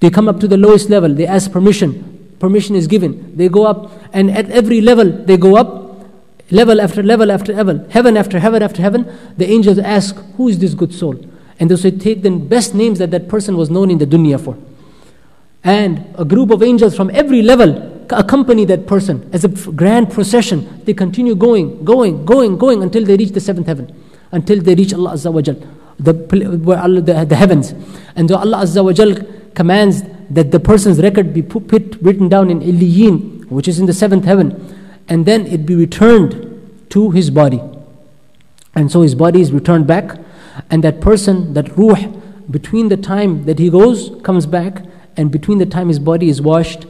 They come up to the lowest level, they ask permission. Permission is given. They go up, and at every level, they go up, level after level after level, heaven after heaven after heaven. The angels ask, Who is this good soul? And they say, Take the best names that that person was known in the dunya for. And a group of angels from every level accompany that person as a grand procession. They continue going, going, going, going until they reach the seventh heaven, until they reach Allah Azza wa Jal, the, the, the heavens. And so Allah Azza wa Jal commands that the person's record be put, written down in Illiyin, which is in the seventh heaven, and then it be returned to his body. And so his body is returned back, and that person, that ruh, between the time that he goes, comes back, and between the time his body is washed,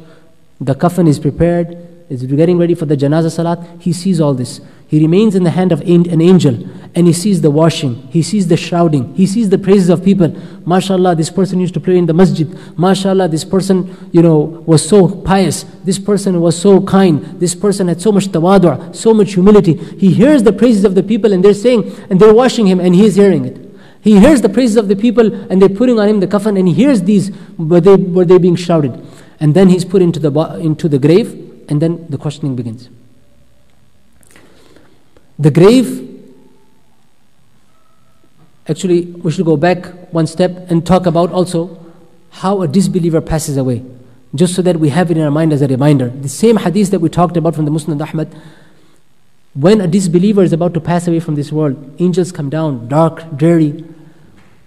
the coffin is prepared, is getting ready for the janazah salat. He sees all this. He remains in the hand of an angel and he sees the washing, he sees the shrouding, he sees the praises of people. MashaAllah, this person used to pray in the masjid. MashaAllah, this person, you know, was so pious. This person was so kind. This person had so much tawadu', so much humility. He hears the praises of the people and they're saying, and they're washing him and he is hearing it. He hears the praises of the people and they're putting on him the coffin and he hears these, were they, were they being shrouded. And then he's put into the, into the grave, and then the questioning begins. The grave, actually, we should go back one step and talk about also how a disbeliever passes away, just so that we have it in our mind as a reminder. The same hadith that we talked about from the Musnad Ahmad. When a disbeliever is about to pass away from this world, angels come down, dark, dreary,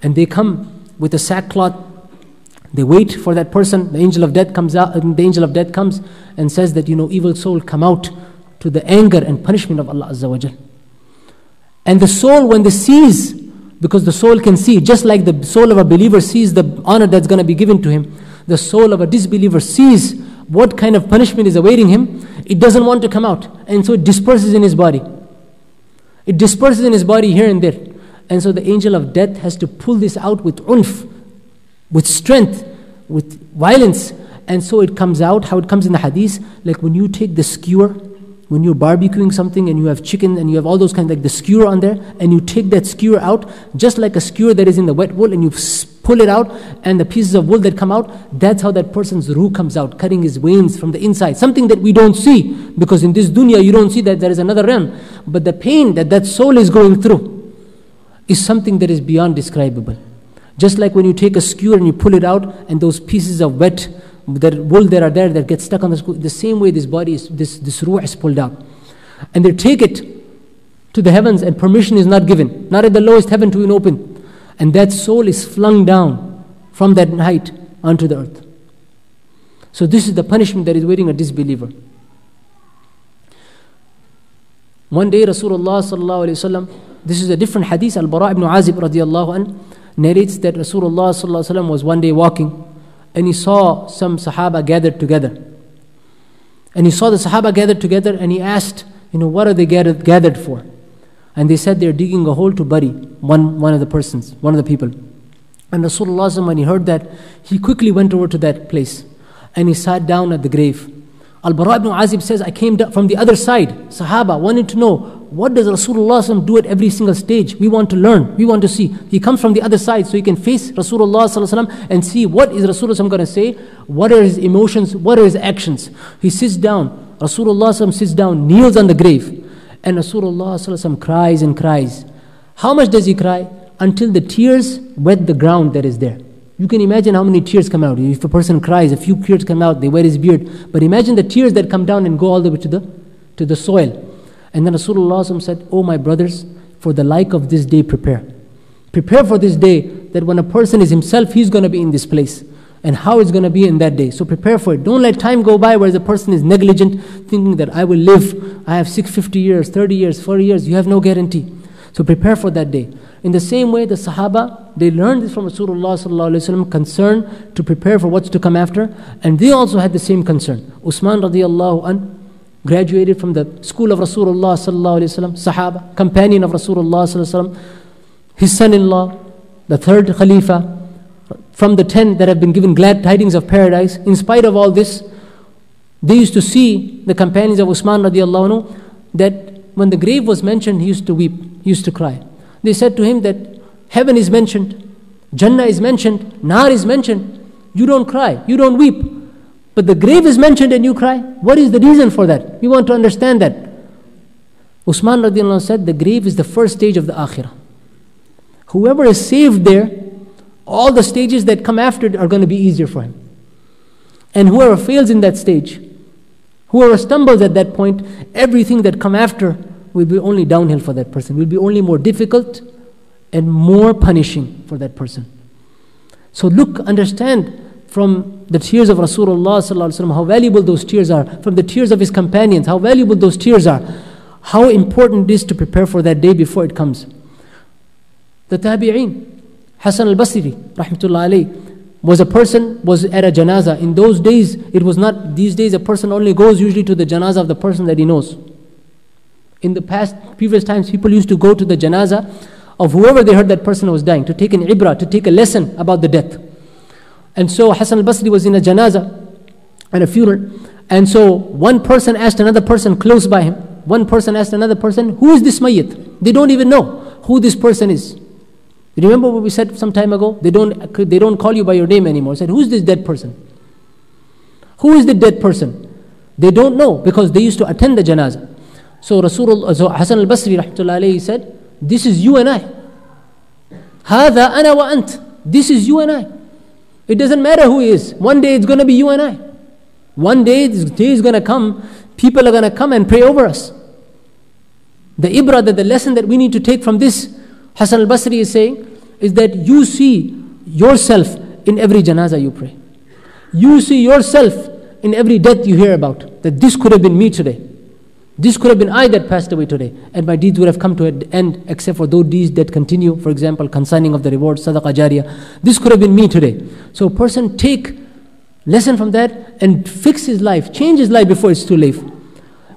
and they come with a sackcloth they wait for that person. The angel of death comes out. and The angel of death comes and says that you know, evil soul, come out to the anger and punishment of Allah Azza wa Jal. And the soul, when they sees, because the soul can see, just like the soul of a believer sees the honor that's going to be given to him, the soul of a disbeliever sees what kind of punishment is awaiting him. It doesn't want to come out, and so it disperses in his body. It disperses in his body here and there. And so the angel of death has to pull this out with unf, with strength, with violence. And so it comes out, how it comes in the hadith, like when you take the skewer, when you're barbecuing something and you have chicken and you have all those kind of like the skewer on there, and you take that skewer out, just like a skewer that is in the wet wool, and you pull it out, and the pieces of wool that come out, that's how that person's ruh comes out, cutting his veins from the inside. Something that we don't see, because in this dunya you don't see that there is another realm. But the pain that that soul is going through is something that is beyond describable. Just like when you take a skewer and you pull it out, and those pieces of wet that wool that are there that get stuck on the skewer, the same way this body is, this, this ruh is pulled out. And they take it to the heavens, and permission is not given, not at the lowest heaven to be open. And that soul is flung down from that height onto the earth. So, this is the punishment that is waiting a disbeliever. One day, Rasulullah this is a different hadith, Al Bara ibn Azib radiallahu anhu narrates that Rasulullah was one day walking and he saw some Sahaba gathered together. And he saw the Sahaba gathered together and he asked, you know, what are they gathered, gathered for? And they said they're digging a hole to bury one, one of the persons, one of the people. And Rasulullah, when he heard that, he quickly went over to that place and he sat down at the grave. Al Bara ibn Azib says, I came from the other side. Sahaba wanted to know what does Rasulullah do at every single stage? We want to learn, we want to see. He comes from the other side so he can face Rasulullah and see what is Rasulullah going to say, what are his emotions, what are his actions. He sits down, Rasulullah sits down, kneels on the grave, And Rasulullah cries and cries. How much does he cry? Until the tears wet the ground that is there. You can imagine how many tears come out. If a person cries, a few tears come out, they wet his beard. But imagine the tears that come down and go all the way to the, to the soil. And then Rasulullah said, Oh, my brothers, for the like of this day, prepare. Prepare for this day that when a person is himself, he's going to be in this place. And how it's going to be in that day. So prepare for it. Don't let time go by where the person is negligent, thinking that I will live. I have 650 years, 30 years, 40 years. You have no guarantee. So prepare for that day. In the same way, the Sahaba, they learned this from Rasulullah concern to prepare for what's to come after. And they also had the same concern. Usman radiallahu an graduated from the school of Rasulullah sallallahu Sahaba, companion of Rasulullah sallallahu his son-in-law, the third Khalifa, from the ten that have been given glad tidings of paradise, in spite of all this, they used to see the companions of Usman radiallahu anhu, that when the grave was mentioned, he used to weep, he used to cry. They said to him that heaven is mentioned, Jannah is mentioned, Nar is mentioned. You don't cry, you don't weep. But the grave is mentioned and you cry. What is the reason for that? We want to understand that. Usman radiallahu said the grave is the first stage of the akhirah. Whoever is saved there, all the stages that come after are going to be easier for him. And whoever fails in that stage, whoever stumbles at that point, everything that come after will be only downhill for that person, will be only more difficult and more punishing for that person. So look, understand from the tears of Rasulullah how valuable those tears are, from the tears of his companions, how valuable those tears are, how important it is to prepare for that day before it comes. The Tabi'een, Hassan al-Basri, was a person, was at a janaza. In those days, it was not, these days a person only goes usually to the janaza of the person that he knows. In the past, previous times, people used to go to the janaza of whoever they heard that person was dying, to take an ibrah, to take a lesson about the death. And so Hassan al-Basri was in a janaza, and a funeral. And so one person asked another person close by him, one person asked another person, who is this mayyit? They don't even know who this person is. Remember what we said some time ago? They don't, they don't call you by your name anymore. said, Who's this dead person? Who is the dead person? They don't know because they used to attend the janazah. So Rasulullah, so Hassan al-Basri rahmatullahi said, This is you and I. هذا أنا وأنت. This is you and I. It doesn't matter who he is. One day it's going to be you and I. One day this day is going to come. People are going to come and pray over us. The ibrah, that the lesson that we need to take from this Hassan al Basri is saying is that you see yourself in every janaza you pray. You see yourself in every death you hear about. That this could have been me today. This could have been I that passed away today, and my deeds would have come to an end, except for those deeds that continue. For example, consigning of the reward, sadaqah jariyah. This could have been me today. So, a person take lesson from that and fix his life, change his life before it's too late.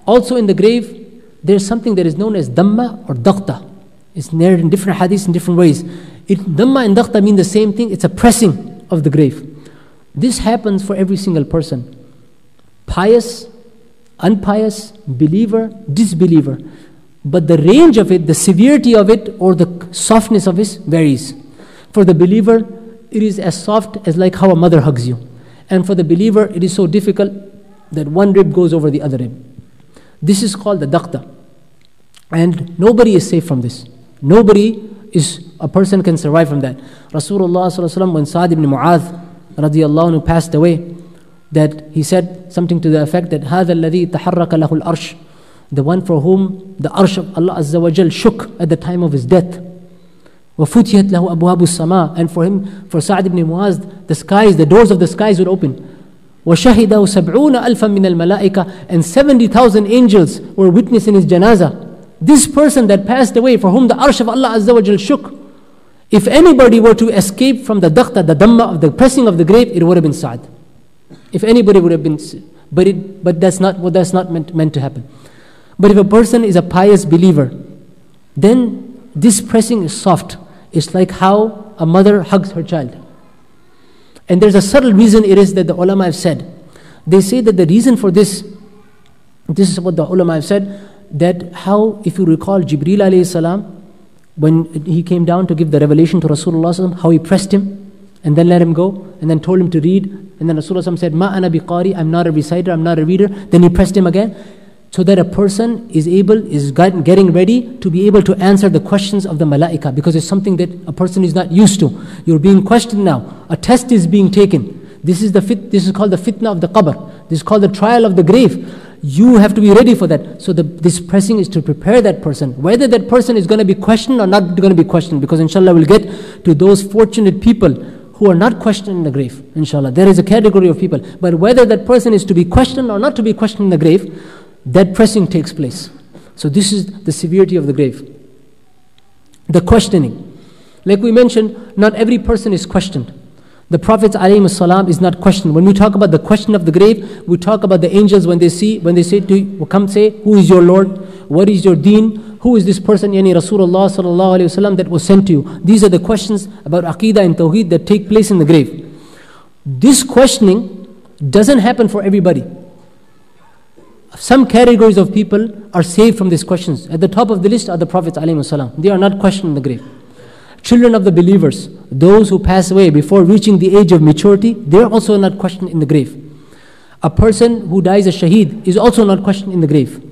Also, in the grave, there's something that is known as dhamma or dakhta. It's narrated in different hadiths in different ways. It, Dhamma and Dakhta mean the same thing. It's a pressing of the grave. This happens for every single person. Pious, unpious, believer, disbeliever. But the range of it, the severity of it, or the softness of it varies. For the believer, it is as soft as like how a mother hugs you. And for the believer, it is so difficult that one rib goes over the other rib. This is called the dakhta. And nobody is safe from this. Nobody is, a person can survive from that. Rasulullah when Sa'd ibn Mu'adh radiallahu anhu passed away, that he said something to the effect that هذا الذي تحرك له الأرش the one for whom the arsh of Allah Azza wa Jal shook at the time of his death. وفتحت له أبواب السماء and for him, for Sa'd ibn Mu'adh, the skies, the doors of the skies would open. وشهده سبعون ألفا من الملائكة and 70,000 angels were witnessing his janazah. This person that passed away, for whom the arsh of Allah Azza wa Jal shook, if anybody were to escape from the dakhta, the dhamma of the pressing of the grave, it would have been Sa'd. If anybody would have been, but, it, but that's not what that's not meant, meant to happen. But if a person is a pious believer, then this pressing is soft. It's like how a mother hugs her child. And there's a subtle reason it is that the ulama have said. They say that the reason for this, this is what the ulama have said, that how, if you recall, Jibril alayhi salam, when he came down to give the revelation to Rasulullah, how he pressed him and then let him go and then told him to read. And then Rasulullah said, Ma ana biqari, I'm not a reciter, I'm not a reader. Then he pressed him again. so that a person is able, is getting ready to be able to answer the questions of the malaika because it's something that a person is not used to. You're being questioned now. A test is being taken. This is, the fit, this is called the fitna of the qabr. This is called the trial of the grave. You have to be ready for that. So the, this pressing is to prepare that person. Whether that person is going to be questioned or not going to be questioned. Because inshallah we'll get to those fortunate people who are not questioned in the grave. Inshallah. There is a category of people. But whether that person is to be questioned or not to be questioned in the grave, that pressing takes place. So, this is the severity of the grave. The questioning. Like we mentioned, not every person is questioned. The Prophet ﷺ is not questioned. When we talk about the question of the grave, we talk about the angels when they see, when they say to you, come say, Who is your Lord? What is your deen? Who is this person, yani Rasulullah sallallahu that was sent to you? These are the questions about Aqidah and Tawheed that take place in the grave. This questioning doesn't happen for everybody some categories of people are saved from these questions. At the top of the list are the Prophets. They are not questioned in the grave. Children of the believers, those who pass away before reaching the age of maturity, they are also not questioned in the grave. A person who dies a shaheed is also not questioned in the grave.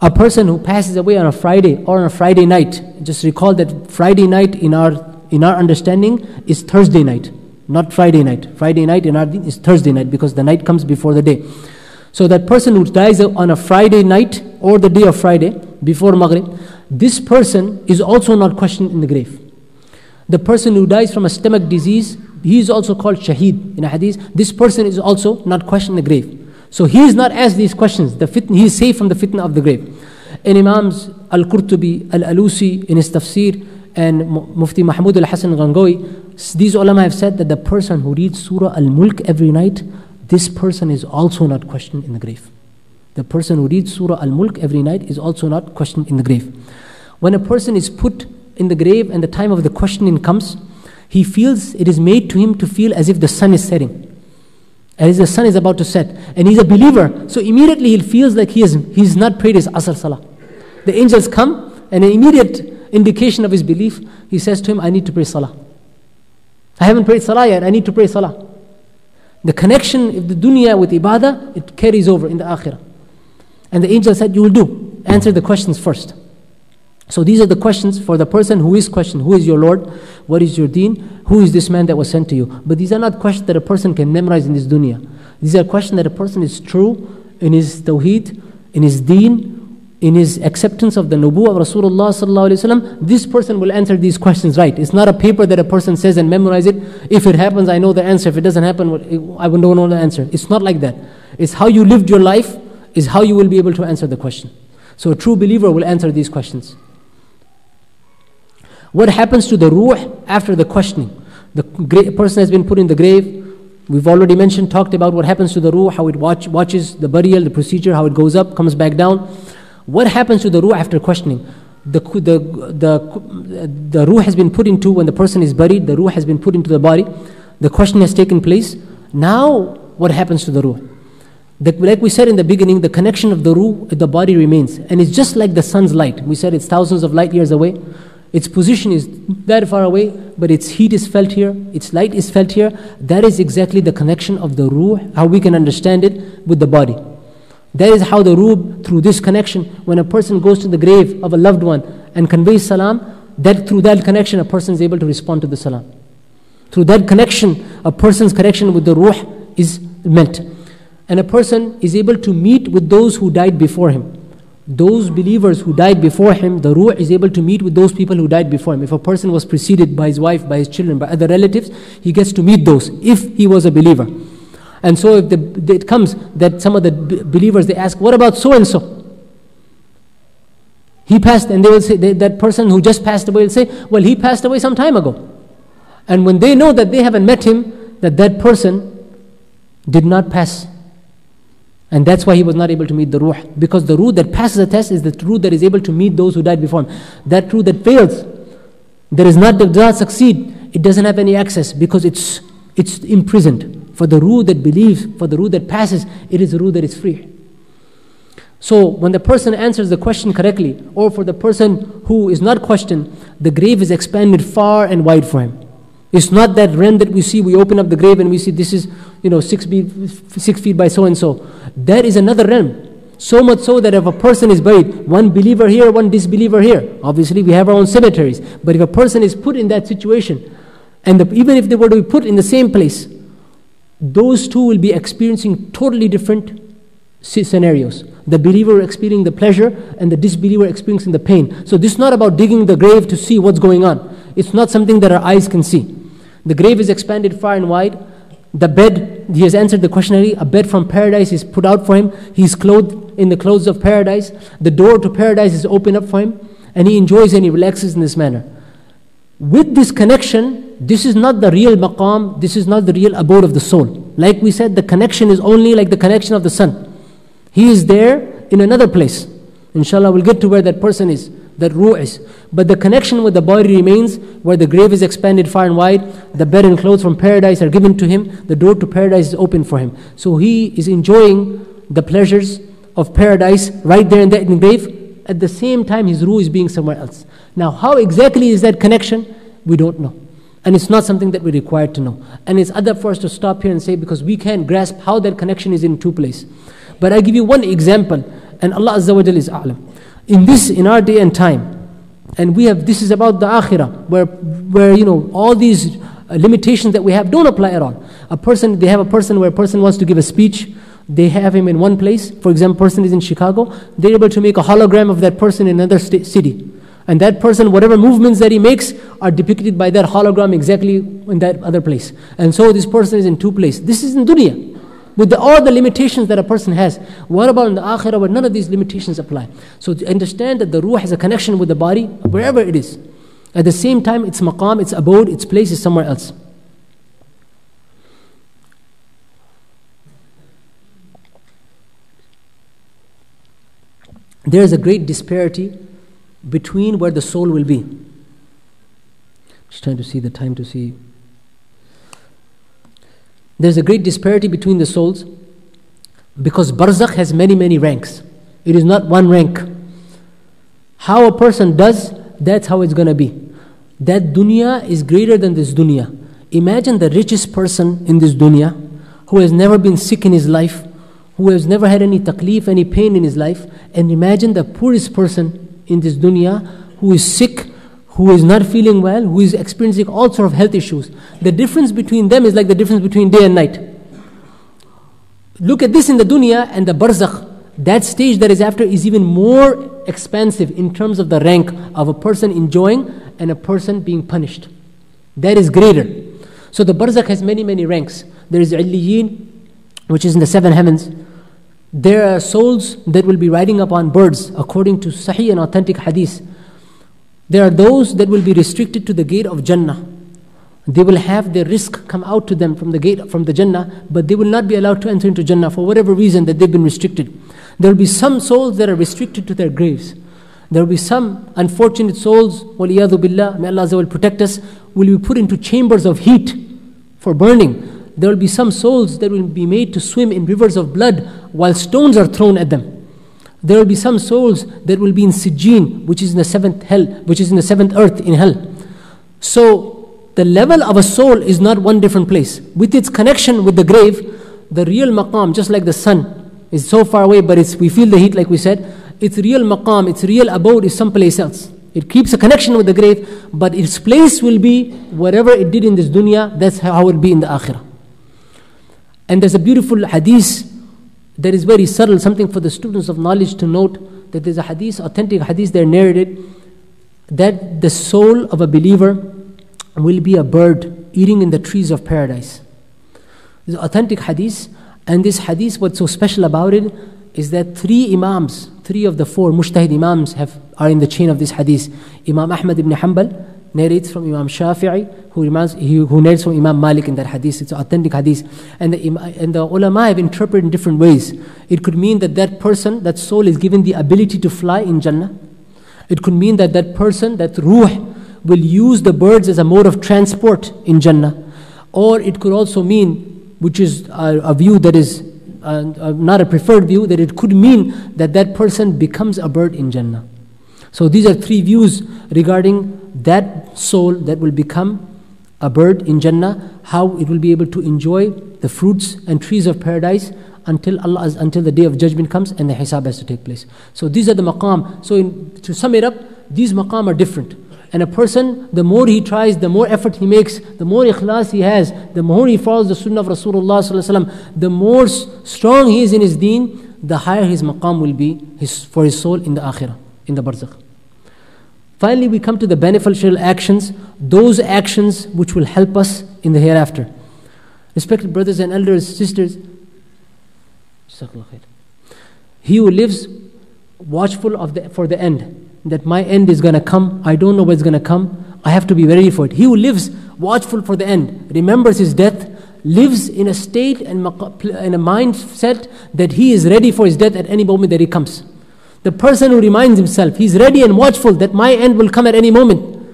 A person who passes away on a Friday or on a Friday night, just recall that Friday night in our, in our understanding is Thursday night, not Friday night. Friday night in our is Thursday night because the night comes before the day. So that person who dies on a Friday night or the day of Friday before Maghrib, this person is also not questioned in the grave. The person who dies from a stomach disease, he is also called shaheed in a hadith. This person is also not questioned in the grave. So he is not asked these questions. The fitna, he is safe from the fitna of the grave. In Imams Al-Qurtubi, Al-Alusi in his tafsir, and Mufti Mahmud Al-Hasan Gangohi, these ulama have said that the person who reads Surah Al-Mulk every night, this person is also not questioned in the grave. The person who reads Surah Al Mulk every night is also not questioned in the grave. When a person is put in the grave and the time of the questioning comes, he feels it is made to him to feel as if the sun is setting. As the sun is about to set. And he's a believer, so immediately he feels like he is, he's not prayed his Asr Salah. The angels come, and an immediate indication of his belief, he says to him, I need to pray Salah. I haven't prayed Salah yet, I need to pray Salah. The connection of the dunya with ibadah, it carries over in the akhirah. And the angel said, You will do. Answer the questions first. So these are the questions for the person who is questioned Who is your Lord? What is your deen? Who is this man that was sent to you? But these are not questions that a person can memorize in this dunya. These are questions that a person is true in his tawheed, in his deen, in his acceptance of the nubuwwah of Rasulullah this person will answer these questions right. It's not a paper that a person says and memorize it. If it happens, I know the answer. If it doesn't happen, I don't know the answer. It's not like that. It's how you lived your life is how you will be able to answer the question. So a true believer will answer these questions. What happens to the ruh after the questioning? The person has been put in the grave. We've already mentioned, talked about what happens to the ruh, how it watch, watches the burial, the procedure, how it goes up, comes back down. What happens to the ruh after questioning? The, the, the, the ruh has been put into, when the person is buried, the ruh has been put into the body. The question has taken place. Now, what happens to the ruh? The, like we said in the beginning, the connection of the ruh, with the body remains. And it's just like the sun's light. We said it's thousands of light years away. Its position is that far away, but its heat is felt here, its light is felt here. That is exactly the connection of the ruh, how we can understand it with the body. That is how the ruh, through this connection, when a person goes to the grave of a loved one and conveys salam, that through that connection a person is able to respond to the salam. Through that connection, a person's connection with the ruh is meant. And a person is able to meet with those who died before him. Those believers who died before him, the ruh is able to meet with those people who died before him. If a person was preceded by his wife, by his children, by other relatives, he gets to meet those if he was a believer. And so if the, it comes that some of the believers, they ask, what about so and so? He passed, and they will say, they, that person who just passed away will say, well, he passed away some time ago. And when they know that they haven't met him, that that person did not pass. And that's why he was not able to meet the ruh. Because the ruh that passes the test is the ruh that is able to meet those who died before him. That ruh that fails, that is not, that does not succeed, it doesn't have any access because it's, it's imprisoned. For the ruh that believes, for the ruh that passes, it is a ruh that is free. So when the person answers the question correctly, or for the person who is not questioned, the grave is expanded far and wide for him. It's not that realm that we see, we open up the grave and we see this is, you know, six feet, six feet by so and so. That is another realm. So much so that if a person is buried, one believer here, one disbeliever here, obviously we have our own cemeteries, but if a person is put in that situation, and the, even if they were to be put in the same place, those two will be experiencing totally different scenarios. The believer experiencing the pleasure and the disbeliever experiencing the pain. So this is not about digging the grave to see what's going on. It's not something that our eyes can see. The grave is expanded far and wide. The bed, he has answered the questionnaire. A bed from paradise is put out for him. He's clothed in the clothes of paradise. The door to paradise is opened up for him. And he enjoys and he relaxes in this manner. With this connection, this is not the real maqam, this is not the real abode of the soul. Like we said, the connection is only like the connection of the sun. He is there in another place. Inshallah, we'll get to where that person is, that ruh is. But the connection with the body remains where the grave is expanded far and wide, the bed and clothes from paradise are given to him, the door to paradise is open for him. So he is enjoying the pleasures of paradise right there in the, in the grave. At the same time, his ruh is being somewhere else. Now, how exactly is that connection? We don't know. And it's not something that we're required to know. And it's other for us to stop here and say because we can't grasp how that connection is in two places. But I give you one example, and Allah Azza wa is a'lam. In this, in our day and time, and we have this is about the akhirah, where where you know all these uh, limitations that we have don't apply at all. A person, they have a person where a person wants to give a speech, they have him in one place. For example, person is in Chicago, they're able to make a hologram of that person in another st- city. And that person, whatever movements that he makes, are depicted by that hologram exactly in that other place. And so this person is in two places. This is in dunya with the, all the limitations that a person has. What about in the akhirah where none of these limitations apply? So to understand that the ruh has a connection with the body wherever it is. At the same time, its maqam, its abode, its place is somewhere else. There is a great disparity between where the soul will be. Just trying to see the time to see there's a great disparity between the souls because barzakh has many, many ranks. It is not one rank. How a person does, that's how it's going to be. That dunya is greater than this dunya. Imagine the richest person in this dunya who has never been sick in his life, who has never had any taklif, any pain in his life, and imagine the poorest person in this dunya who is sick who is not feeling well, who is experiencing all sorts of health issues. The difference between them is like the difference between day and night. Look at this in the dunya and the barzakh. That stage that is after is even more expansive in terms of the rank of a person enjoying and a person being punished. That is greater. So the barzakh has many, many ranks. There is illiyin, which is in the seven heavens. There are souls that will be riding upon birds according to sahih and authentic hadith there are those that will be restricted to the gate of Jannah. They will have their rizq come out to them from the gate from the Jannah, but they will not be allowed to enter into Jannah for whatever reason that they've been restricted. There will be some souls that are restricted to their graves. There will be some unfortunate souls, waliyadu billah, may Allah will protect us, will be put into chambers of heat for burning. There will be some souls that will be made to swim in rivers of blood while stones are thrown at them. There will be some souls that will be in Sijin, which is in the seventh hell, which is in the seventh earth in hell. So the level of a soul is not one different place. With its connection with the grave, the real maqam, just like the sun, is so far away, but it's, we feel the heat, like we said. Its real maqam, its real abode is someplace else. It keeps a connection with the grave, but its place will be whatever it did in this dunya, that's how it will be in the akhirah. And there's a beautiful hadith that is very subtle, something for the students of knowledge to note that there's a hadith, authentic hadith there narrated, that the soul of a believer will be a bird eating in the trees of paradise. This authentic hadith, and this hadith, what's so special about it is that three imams, three of the four mujtahid imams have, are in the chain of this hadith. Imam Ahmad ibn Hanbal, narrates from Imam Shafi'i, who, reminds, who narrates from Imam Malik in that hadith. It's an authentic hadith. And the, and the ulama have interpreted in different ways. It could mean that that person, that soul, is given the ability to fly in Jannah. It could mean that that person, that ruh, will use the birds as a mode of transport in Jannah. Or it could also mean, which is a, a view that is uh, uh, not a preferred view, that it could mean that that person becomes a bird in Jannah. So these are three views regarding that soul that will become a bird in Jannah, how it will be able to enjoy the fruits and trees of paradise until Allah until the day of judgment comes and the hisab has to take place. So these are the maqam. So in, to sum it up, these maqam are different. And a person, the more he tries, the more effort he makes, the more ikhlas he has, the more he follows the sunnah of Rasulullah the more strong he is in his deen, the higher his maqam will be his, for his soul in the akhirah, in the barzakh. Finally, we come to the beneficial actions, those actions which will help us in the hereafter. Respected brothers and elders, sisters, he who lives watchful of the, for the end, that my end is going to come, I don't know what's going to come, I have to be ready for it. He who lives watchful for the end, remembers his death, lives in a state and in a mindset that he is ready for his death at any moment that he comes. The person who reminds himself, he's ready and watchful that my end will come at any moment.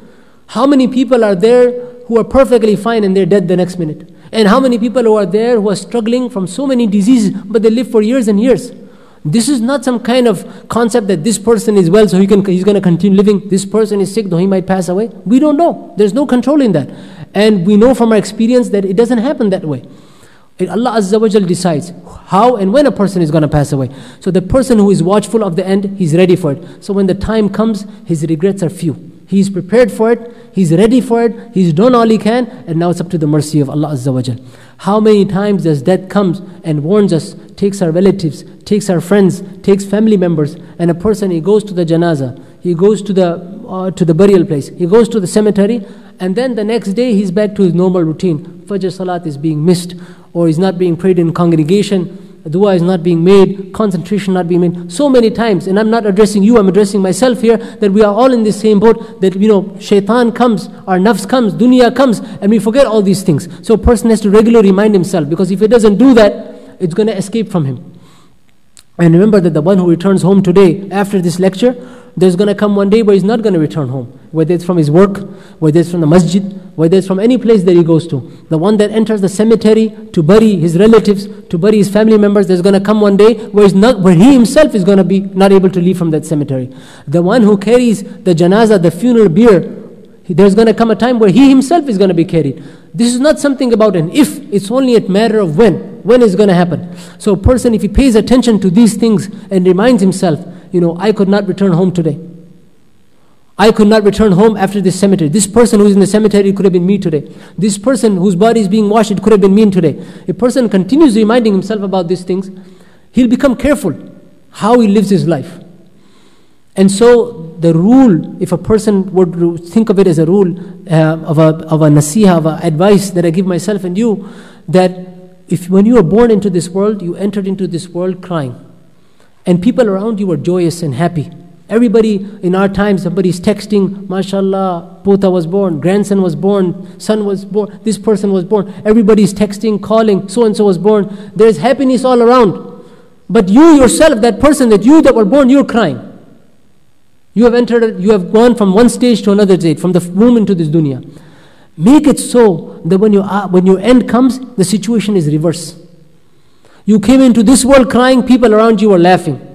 How many people are there who are perfectly fine and they're dead the next minute? And how many people who are there who are struggling from so many diseases, but they live for years and years? This is not some kind of concept that this person is well, so he can, he's going to continue living. This person is sick, though he might pass away. We don't know. There's no control in that. And we know from our experience that it doesn't happen that way. Allah Azza wa Jal decides how and when a person is going to pass away. So the person who is watchful of the end, he's ready for it. So when the time comes, his regrets are few. He's prepared for it, he's ready for it, he's done all he can, and now it's up to the mercy of Allah Azza wa Jal. How many times does death comes and warns us, takes our relatives, takes our friends, takes family members, and a person he goes to the janaza, he goes to the uh, to the burial place, he goes to the cemetery, and then the next day he's back to his normal routine. Fajr salat is being missed, or is not being prayed in congregation dua is not being made, concentration not being made. So many times, and I'm not addressing you, I'm addressing myself here, that we are all in the same boat, that, you know, shaitan comes, our nafs comes, dunya comes, and we forget all these things. So a person has to regularly remind himself, because if he doesn't do that, it's going to escape from him. And remember that the one who returns home today, after this lecture, there's going to come one day where he's not going to return home, whether it's from his work, whether it's from the masjid, whether it's from any place that he goes to. The one that enters the cemetery to bury his relatives, to bury his family members, there's going to come one day where, not, where he himself is going to be not able to leave from that cemetery. The one who carries the janazah, the funeral bier, there's going to come a time where he himself is going to be carried. This is not something about an if, it's only a matter of when. When is going to happen? So, a person, if he pays attention to these things and reminds himself, you know, I could not return home today. I could not return home after this cemetery. This person who's in the cemetery could have been me today. This person whose body is being washed, it could have been me today. A person continues reminding himself about these things, he'll become careful how he lives his life. And so, the rule, if a person would think of it as a rule uh, of, a, of a nasiha, of a advice that I give myself and you, that if when you are born into this world, you entered into this world crying. And people around you were joyous and happy. Everybody in our time, somebody's texting, mashallah, Pota was born, grandson was born, son was born, this person was born. Everybody's texting, calling, so and so was born. There's happiness all around. But you yourself, that person that you that were born, you're crying. You have entered, you have gone from one stage to another stage, from the womb into this dunya. Make it so that when, you are, when your end comes, the situation is reverse. You came into this world crying, people around you are laughing.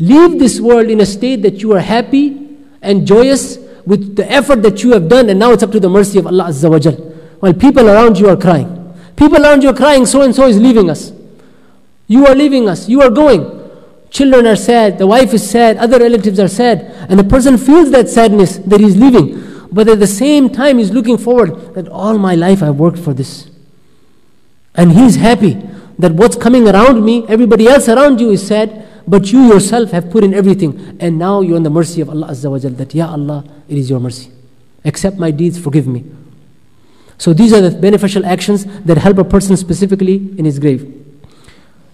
Leave this world in a state that you are happy and joyous with the effort that you have done, and now it's up to the mercy of Allah Azza wa Jal. While people around you are crying. People around you are crying, so and so is leaving us. You are leaving us, you are going. Children are sad, the wife is sad, other relatives are sad, and the person feels that sadness that he's leaving. But at the same time, he's looking forward that all my life I've worked for this. And he's happy that what's coming around me, everybody else around you is sad, but you yourself have put in everything. And now you're in the mercy of Allah Azza wa Jal, that, Ya Allah, it is your mercy. Accept my deeds, forgive me. So these are the beneficial actions that help a person specifically in his grave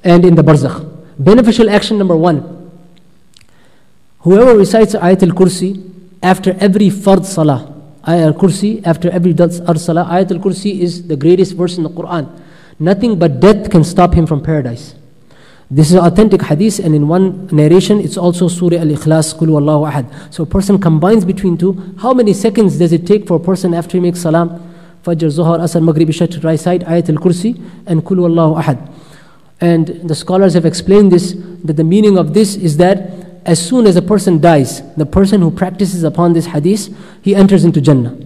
and in the barzakh. Beneficial action number one. Whoever recites Ayat al-Kursi after every fard salah, Ayat al-Kursi, after every fard salah, Ayat al-Kursi is the greatest verse in the Quran. Nothing but death can stop him from paradise. This is authentic hadith, and in one narration, it's also Surah Al Ikhlas, Kul Wallahu Ahad. So a person combines between two. How many seconds does it take for a person after he makes salam? Fajr, Zuhar, Asr, Maghrib, Isha to recite Ayat al Kursi and Kul Wallahu Ahad. And the scholars have explained this that the meaning of this is that as soon as a person dies, the person who practices upon this hadith, he enters into Jannah.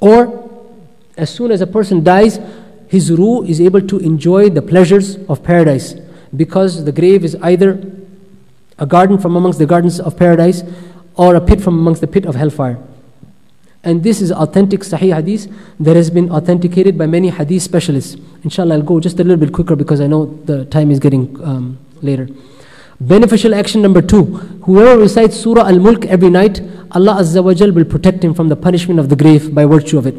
Or as soon as a person dies, his ruh is able to enjoy the pleasures of paradise. Because the grave is either a garden from amongst the gardens of paradise or a pit from amongst the pit of hellfire. And this is authentic Sahih Hadith that has been authenticated by many Hadith specialists. Inshallah, I'll go just a little bit quicker because I know the time is getting um, later. Beneficial action number two whoever recites Surah Al Mulk every night, Allah Azza wa Jal will protect him from the punishment of the grave by virtue of it.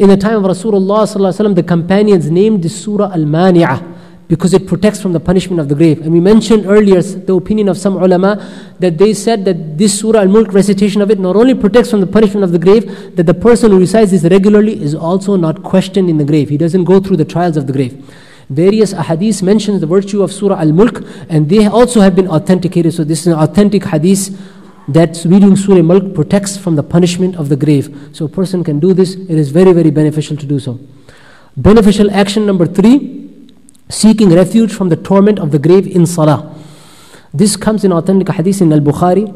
In the time of Rasulullah, the companions named this Surah Al Mani'ah because it protects from the punishment of the grave. And we mentioned earlier the opinion of some ulama that they said that this Surah Al Mulk recitation of it not only protects from the punishment of the grave, that the person who recites this regularly is also not questioned in the grave. He doesn't go through the trials of the grave. Various ahadith mentions the virtue of Surah Al Mulk, and they also have been authenticated. So, this is an authentic hadith that reading Surah Mulk protects from the punishment of the grave. So, a person can do this, it is very, very beneficial to do so. Beneficial action number three seeking refuge from the torment of the grave in salah. This comes in authentic hadith in Al Bukhari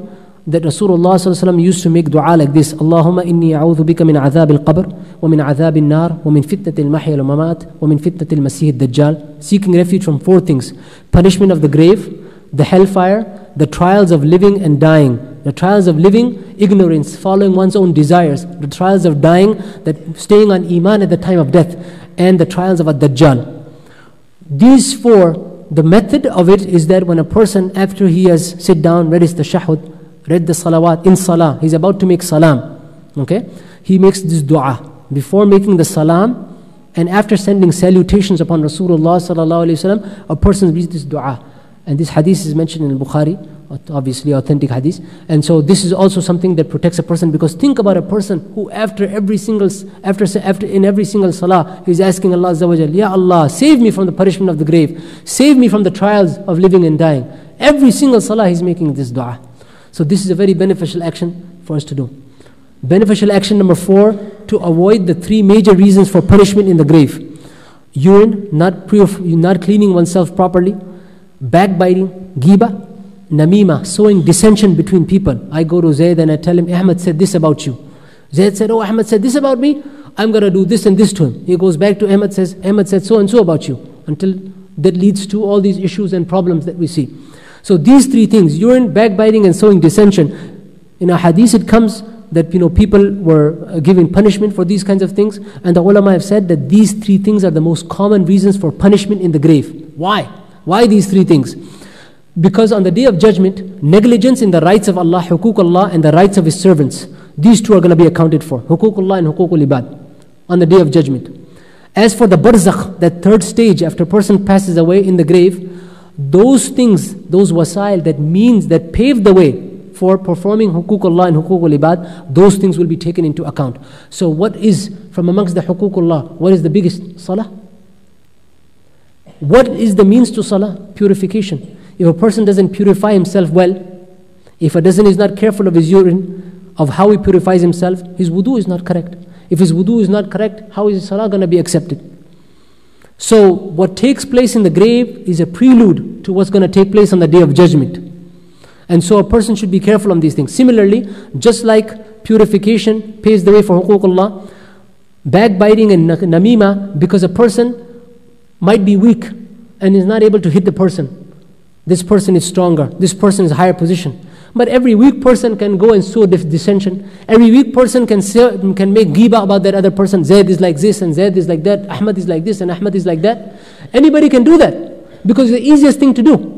that Rasulullah used to make dua like this Allahumma inni a'udhu bika min azab al-qabr wa min azab al-nar wa min fitnat al-mahya al-mamat wa min fitnat al-masih al-dajjal seeking refuge from four things punishment of the grave the hellfire the trials of living and dying the trials of living ignorance following one's own desires the trials of dying that staying on iman at the time of death and the trials of a dajjal these four, the method of it is that when a person, after he has sit down, read his tashahud, read the salawat in salah, he's about to make salam, okay? He makes this dua. Before making the salam, and after sending salutations upon Rasulullah a person reads this dua. And this hadith is mentioned in Bukhari obviously authentic hadith. And so this is also something that protects a person because think about a person who after every single after after in every single salah is asking Allah Azza wa Ya Allah, save me from the punishment of the grave, save me from the trials of living and dying. Every single salah he's making this dua. So this is a very beneficial action for us to do. Beneficial action number four to avoid the three major reasons for punishment in the grave. Urine, not, not cleaning oneself properly, backbiting, giba, namima, sowing dissension between people. I go to Zayd and I tell him, Ahmed said this about you. Zayd said, Oh, Ahmed said this about me. I'm going to do this and this to him. He goes back to Ahmed, says, Ahmed said so and so about you. Until that leads to all these issues and problems that we see. So these three things, urine, backbiting, and sowing dissension. In a hadith, it comes that you know people were uh, given punishment for these kinds of things, and the ulama have said that these three things are the most common reasons for punishment in the grave. Why? Why these three things? Because on the day of judgment, negligence in the rights of Allah, hukuk Allah, and the rights of His servants, these two are going to be accounted for. hukuk Allah and hukukul ibad on the day of judgment. As for the barzakh, that third stage after a person passes away in the grave, those things, those wasail, that means that pave the way for performing hukuk Allah and hukukul ibad, those things will be taken into account. So, what is from amongst the hukuk Allah? What is the biggest? Salah. What is the means to salah? Purification. If a person doesn't purify himself well, if a person is not careful of his urine, of how he purifies himself, his wudu is not correct. If his wudu is not correct, how is his salah going to be accepted? So, what takes place in the grave is a prelude to what's going to take place on the day of judgment. And so, a person should be careful on these things. Similarly, just like purification paves the way for huququllah, backbiting and namima, because a person might be weak and is not able to hit the person. This person is stronger. This person is higher position. But every weak person can go and sow dissension. Every weak person can say, can make giba about that other person. Zaid is like this and Zaid is like that. Ahmad is like this and Ahmad is like that. Anybody can do that because it's the easiest thing to do.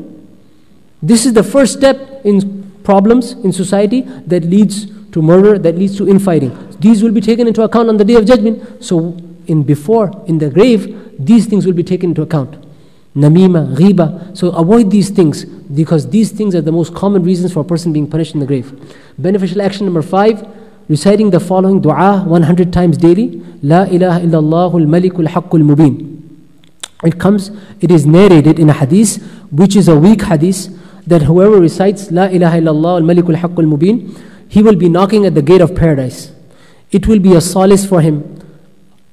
This is the first step in problems in society that leads to murder, that leads to infighting. These will be taken into account on the day of judgment. So, in before, in the grave, these things will be taken into account namima, ghiba. So avoid these things because these things are the most common reasons for a person being punished in the grave. Beneficial action number five, reciting the following dua 100 times daily. La ilaha illallah al-malikul haqqul mubin. It comes, it is narrated in a hadith, which is a weak hadith, that whoever recites La ilaha illallah al-malikul haqqul mubin, he will be knocking at the gate of paradise. It will be a solace for him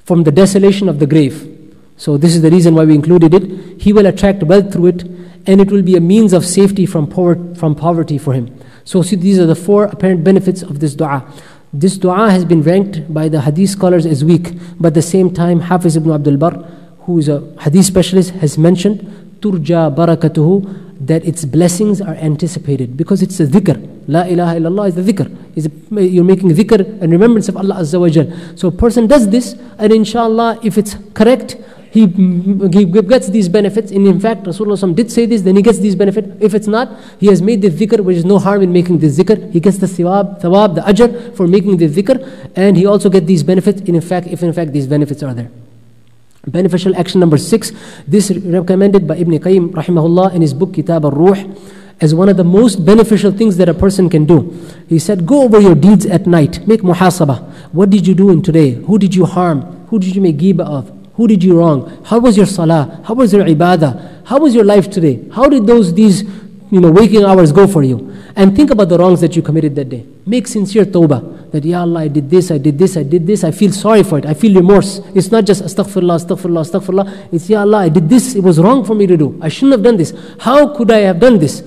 from the desolation of the grave. So, this is the reason why we included it. He will attract wealth through it, and it will be a means of safety from, from poverty for him. So, see, these are the four apparent benefits of this dua. This dua has been ranked by the hadith scholars as weak, but at the same time, Hafiz ibn Abdul Barr, who is a hadith specialist, has mentioned turja barakatuhu that its blessings are anticipated because it's a dhikr. La ilaha illallah is the dhikr. Is you're making dhikr and remembrance of Allah Azza wa Jal. So a person does this and inshallah if it's correct, he, he gets these benefits. And in fact, Rasulullah did say this, then he gets these benefits. If it's not, he has made the dhikr, which is no harm in making the dhikr. He gets the thawab, thawab the ajr for making the dhikr, and he also gets these benefits. In fact, if in fact these benefits are there. Beneficial action number six. This recommended by Ibn Qayyim rahimahullah in his book Kitab al-Ruh as one of the most beneficial things that a person can do. He said, go over your deeds at night. Make muhasabah. What did you do in today? Who did you harm? Who did you make ghibah of? Who did you wrong? How was your salah? How was your ibadah? How was your life today? How did those these you know waking hours go for you? And think about the wrongs that you committed that day. Make sincere tawbah that, Ya Allah, I did this, I did this, I did this, I feel sorry for it, I feel remorse. It's not just astaghfirullah, astaghfirullah, astaghfirullah. It's, Ya Allah, I did this, it was wrong for me to do. I shouldn't have done this. How could I have done this?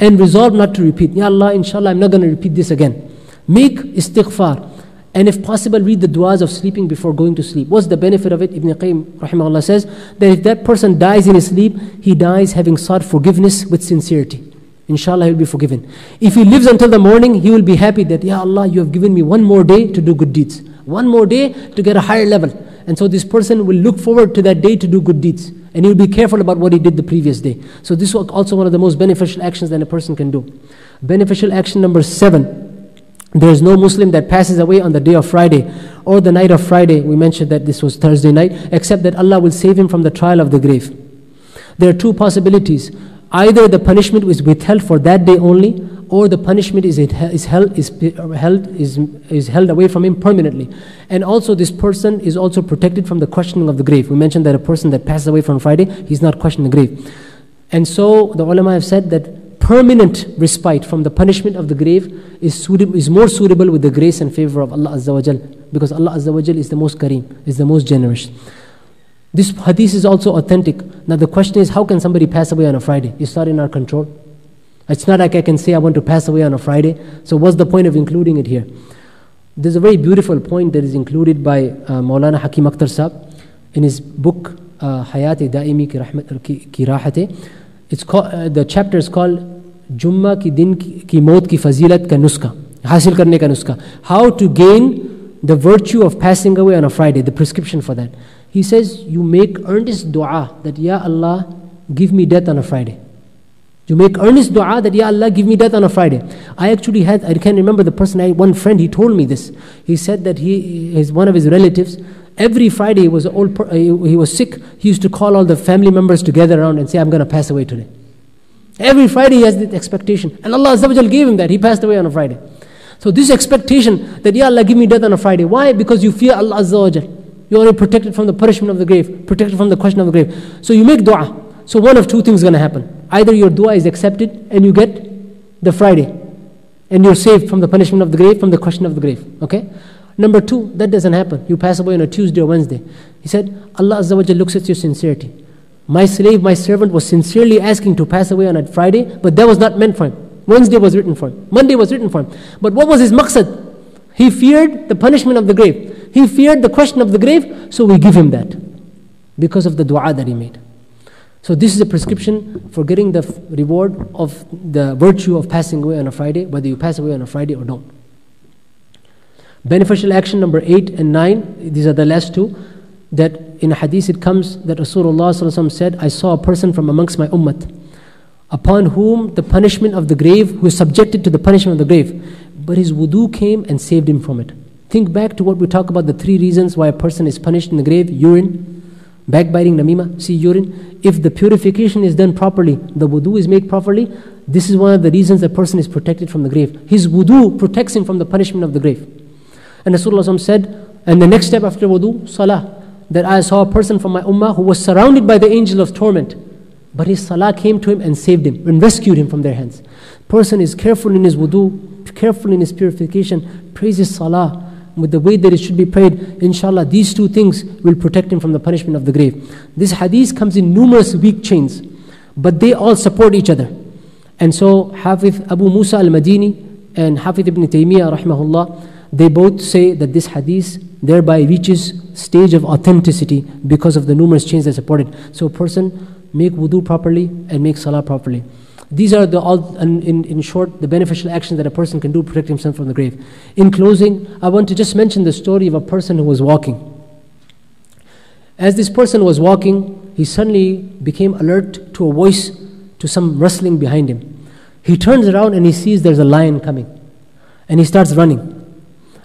And resolve not to repeat. Ya Allah, inshallah, I'm not going to repeat this again. Make istighfar. And if possible, read the du'as of sleeping before going to sleep. What's the benefit of it? Ibn Qayyim rahimahullah says that if that person dies in his sleep, he dies having sought forgiveness with sincerity. Inshallah, he'll be forgiven. If he lives until the morning, he will be happy that, Ya Allah, you have given me one more day to do good deeds. One more day to get a higher level. And so this person will look forward to that day to do good deeds. And he'll be careful about what he did the previous day. So this is also one of the most beneficial actions that a person can do. Beneficial action number seven. There is no Muslim that passes away on the day of Friday or the night of Friday. We mentioned that this was Thursday night, except that Allah will save him from the trial of the grave. There are two possibilities. Either the punishment is withheld for that day only, or the punishment is, is, held, is, held, is, is held away from him permanently. And also, this person is also protected from the questioning of the grave. We mentioned that a person that passes away from Friday, he's not questioning the grave. And so, the ulama have said that permanent respite from the punishment of the grave is, suitable, is more suitable with the grace and favor of Allah Azza wa Jal, because Allah Azza wa Jal is the most kareem, is the most generous. This hadith is also authentic. Now the question is, how can somebody pass away on a Friday? It's not in our control. It's not like I can say I want to pass away on a Friday. So what's the point of including it here? There's a very beautiful point that is included by uh, Maulana Hakim Akhtar Saab in his book uh, Hayati Daimi ki Rahate. It's called, uh, the chapter is called Jumma ki din ki maut ki fazilat ka nuska. Hasil karne ka nuska. How to gain the virtue of passing away on a Friday, the prescription for that. He says, You make earnest dua that, Ya Allah, give me death on a Friday. You make earnest dua that, Ya Allah, give me death on a Friday. I actually had, I can't remember the person, I, one friend, he told me this. He said that he, his, one of his relatives, every Friday was, old, he was sick, he used to call all the family members together around and say, I'm going to pass away today. Every Friday he has that expectation. And Allah gave him that. He passed away on a Friday. So this expectation that, Ya Allah, give me death on a Friday. Why? Because you fear Allah Azza. You're only protected from the punishment of the grave, protected from the question of the grave. So you make dua. So one of two things is going to happen. Either your dua is accepted and you get the Friday. And you're saved from the punishment of the grave, from the question of the grave. Okay? Number two, that doesn't happen. You pass away on a Tuesday or Wednesday. He said, Allah Azza looks at your sincerity. My slave, my servant was sincerely asking to pass away on a Friday, but that was not meant for him. Wednesday was written for him. Monday was written for him. But what was his maqsad? He feared the punishment of the grave. He feared the question of the grave, so we give him that because of the dua that he made. So, this is a prescription for getting the reward of the virtue of passing away on a Friday, whether you pass away on a Friday or don't. Beneficial action number 8 and 9, these are the last two. That in a hadith it comes that Rasulullah said, I saw a person from amongst my ummah upon whom the punishment of the grave, who is subjected to the punishment of the grave, but his wudu came and saved him from it. Think back to what we talk about the three reasons why a person is punished in the grave urine, backbiting, namima. See, urine. If the purification is done properly, the wudu is made properly, this is one of the reasons a person is protected from the grave. His wudu protects him from the punishment of the grave. And Rasulullah said, and the next step after wudu, salah. That I saw a person from my ummah who was surrounded by the angel of torment. But his salah came to him and saved him and rescued him from their hands. Person is careful in his wudu, careful in his purification, praises salah, with the way that it should be prayed, inshallah, these two things will protect him from the punishment of the grave. This hadith comes in numerous weak chains, but they all support each other. And so, Hafiz Abu Musa al Madini and Hafiz ibn Taymiyyah, rahmahullah, they both say that this hadith thereby reaches stage of authenticity because of the numerous chains that support it. So, a person make wudu properly, and make salah properly. These are the all, in, in short, the beneficial actions that a person can do to protect himself from the grave. In closing, I want to just mention the story of a person who was walking. As this person was walking, he suddenly became alert to a voice, to some rustling behind him. He turns around and he sees there's a lion coming. And he starts running.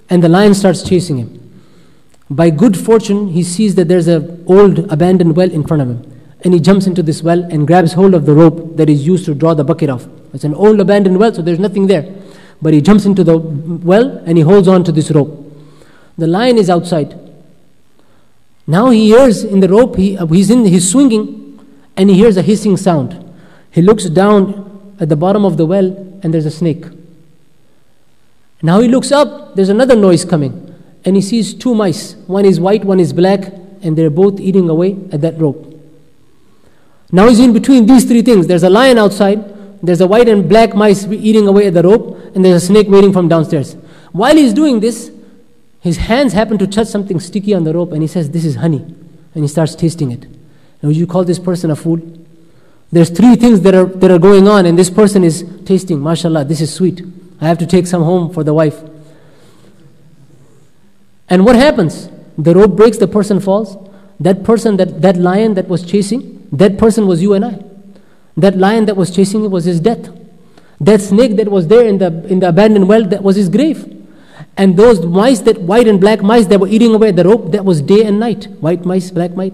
And the lion starts chasing him. By good fortune, he sees that there's an old abandoned well in front of him. And he jumps into this well and grabs hold of the rope that is used to draw the bucket off. It's an old abandoned well, so there's nothing there. But he jumps into the well and he holds on to this rope. The lion is outside. Now he hears in the rope, he, uh, he's, in, he's swinging, and he hears a hissing sound. He looks down at the bottom of the well, and there's a snake. Now he looks up, there's another noise coming, and he sees two mice. One is white, one is black, and they're both eating away at that rope. Now he's in between these three things. There's a lion outside, there's a white and black mice eating away at the rope, and there's a snake waiting from downstairs. While he's doing this, his hands happen to touch something sticky on the rope, and he says, This is honey. And he starts tasting it. Now, would you call this person a fool? There's three things that are, that are going on, and this person is tasting, mashallah, this is sweet. I have to take some home for the wife. And what happens? The rope breaks, the person falls. That person, that, that lion that was chasing, that person was you and I. That lion that was chasing it was his death. That snake that was there in the, in the abandoned well, that was his grave. And those mice, that white and black mice that were eating away at the rope, that was day and night. White mice, black mice.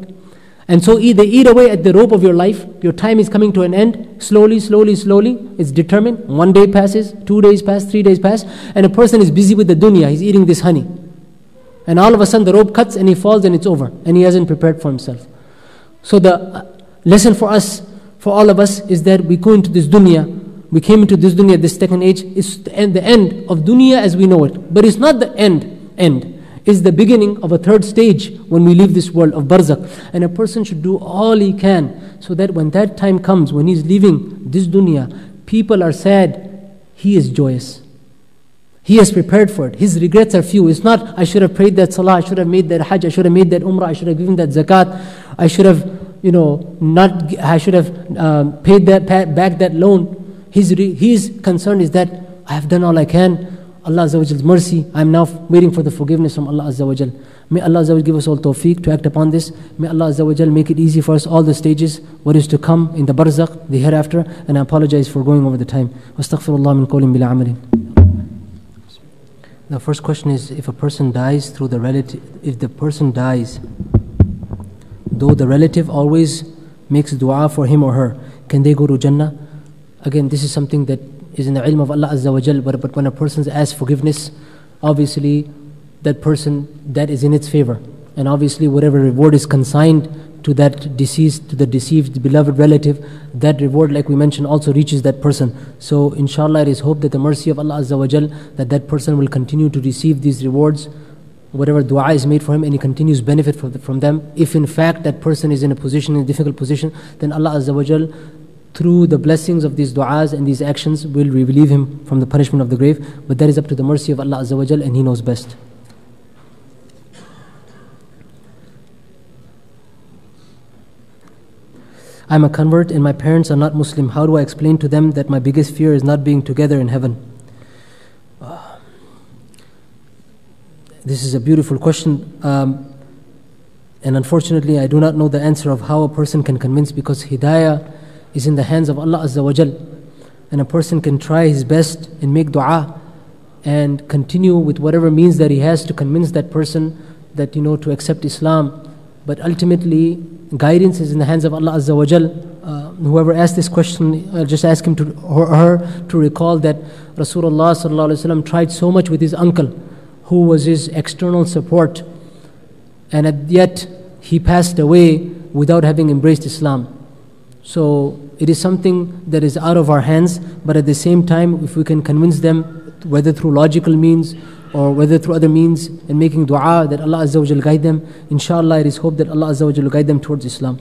And so they eat away at the rope of your life. Your time is coming to an end. Slowly, slowly, slowly. It's determined. One day passes, two days pass, three days pass. And a person is busy with the dunya. He's eating this honey. And all of a sudden the rope cuts and he falls and it's over. And he hasn't prepared for himself. So the lesson for us, for all of us, is that we go into this dunya. We came into this dunya, this second age. It's the end, the end of dunya as we know it. But it's not the end, end. It's the beginning of a third stage when we leave this world of barzakh. And a person should do all he can so that when that time comes, when he's leaving this dunya, people are sad, he is joyous. He has prepared for it. His regrets are few. It's not, I should have prayed that salah, I should have made that hajj, I should have made that umrah, I should have given that zakat, I should have, you know, not, I should have um, paid that, back that loan. His, his concern is that I have done all I can. Allah Azza mercy, I am now waiting for the forgiveness from Allah Azza May Allah Azza give us all tawfiq to act upon this. May Allah Azza make it easy for us all the stages, what is to come in the barzakh, the hereafter. And I apologize for going over the time. The first question is if a person dies through the relative, if the person dies, though the relative always makes dua for him or her, can they go to Jannah? Again, this is something that is in the ilm of Allah Azza wa Jal, but, but when a person asks forgiveness, obviously that person, that is in its favor. And obviously whatever reward is consigned to that deceased, to the deceived beloved relative, that reward, like we mentioned, also reaches that person. So, inshallah, it is hope that the mercy of Allah Azza wa Jal, that that person will continue to receive these rewards, whatever dua is made for him, and he continues benefit from them. If in fact that person is in a position, in a difficult position, then Allah Azza wa Jal, through the blessings of these du'as and these actions, will relieve him from the punishment of the grave. But that is up to the mercy of Allah Azza wa Jal, and He knows best. I'm a convert and my parents are not Muslim. How do I explain to them that my biggest fear is not being together in heaven? Uh, this is a beautiful question. Um, and unfortunately, I do not know the answer of how a person can convince because hidayah is in the hands of Allah Azza wa Jal. And a person can try his best and make dua and continue with whatever means that he has to convince that person that, you know, to accept Islam. But ultimately, guidance is in the hands of Allah Azza wa Jal. Uh, whoever asked this question, I'll just ask him to or her to recall that Rasulullah tried so much with his uncle, who was his external support, and yet he passed away without having embraced Islam. So it is something that is out of our hands, but at the same time, if we can convince them, whether through logical means or whether through other means and making dua that Allah Azza wa guide them, inshallah it is hope that Allah Azza wa guide them towards Islam.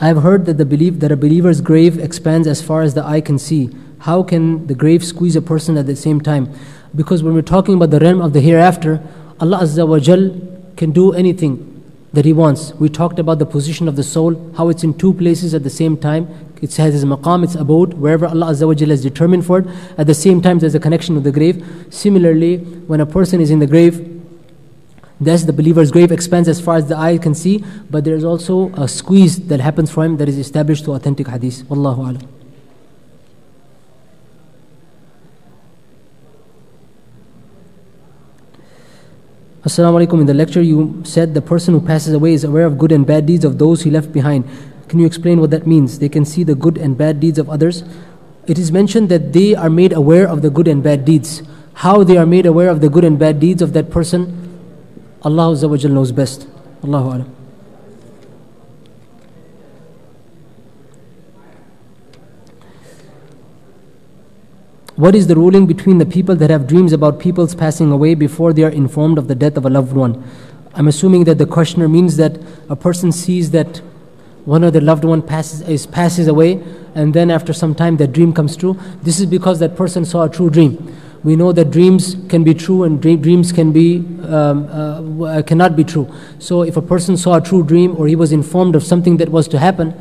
I have heard that the belief that a believer's grave expands as far as the eye can see. How can the grave squeeze a person at the same time? Because when we're talking about the realm of the hereafter, Allah Azza wa Jal can do anything that he wants. We talked about the position of the soul, how it's in two places at the same time. It has its maqam, its abode, wherever Allah Azza wa has determined for it. At the same time, there's a connection with the grave. Similarly, when a person is in the grave, Thus, the believer's grave expands as far as the eye can see, but there is also a squeeze that happens for him that is established through authentic hadith. Wallahu alam. Assalamu alaikum. In the lecture, you said the person who passes away is aware of good and bad deeds of those he left behind. Can you explain what that means? They can see the good and bad deeds of others. It is mentioned that they are made aware of the good and bad deeds. How they are made aware of the good and bad deeds of that person, Allah knows best. Allahu Alam. What is the ruling between the people that have dreams about people's passing away before they are informed of the death of a loved one? I'm assuming that the questioner means that a person sees that one of the loved one passes, is, passes away, and then after some time that dream comes true. This is because that person saw a true dream. We know that dreams can be true and dreams can be um, uh, cannot be true. So if a person saw a true dream or he was informed of something that was to happen,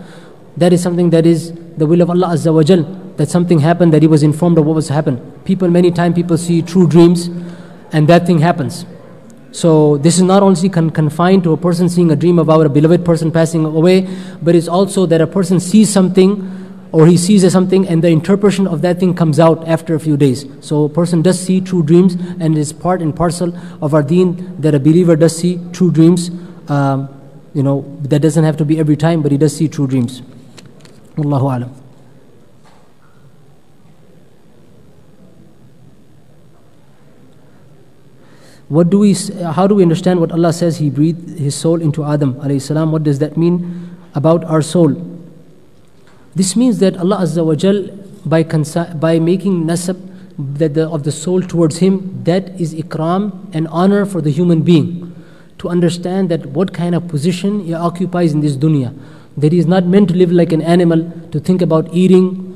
that is something that is the will of Allah Azza wa Jal that something happened, that he was informed of what was to happen. People, many times, people see true dreams, and that thing happens. So this is not only con- confined to a person seeing a dream about a beloved person passing away, but it's also that a person sees something or he sees something and the interpretation of that thing comes out after a few days. So a person does see true dreams and it is part and parcel of our deen that a believer does see true dreams. Um, you know, that doesn't have to be every time, but he does see true dreams. Allahu Alam. What do we, how do we understand what Allah says He breathed His soul into Adam? What does that mean about our soul? This means that Allah Azza wa Jal, by, by making nasab that the, of the soul towards Him, that is ikram and honor for the human being. To understand that what kind of position he occupies in this dunya. That he is not meant to live like an animal, to think about eating,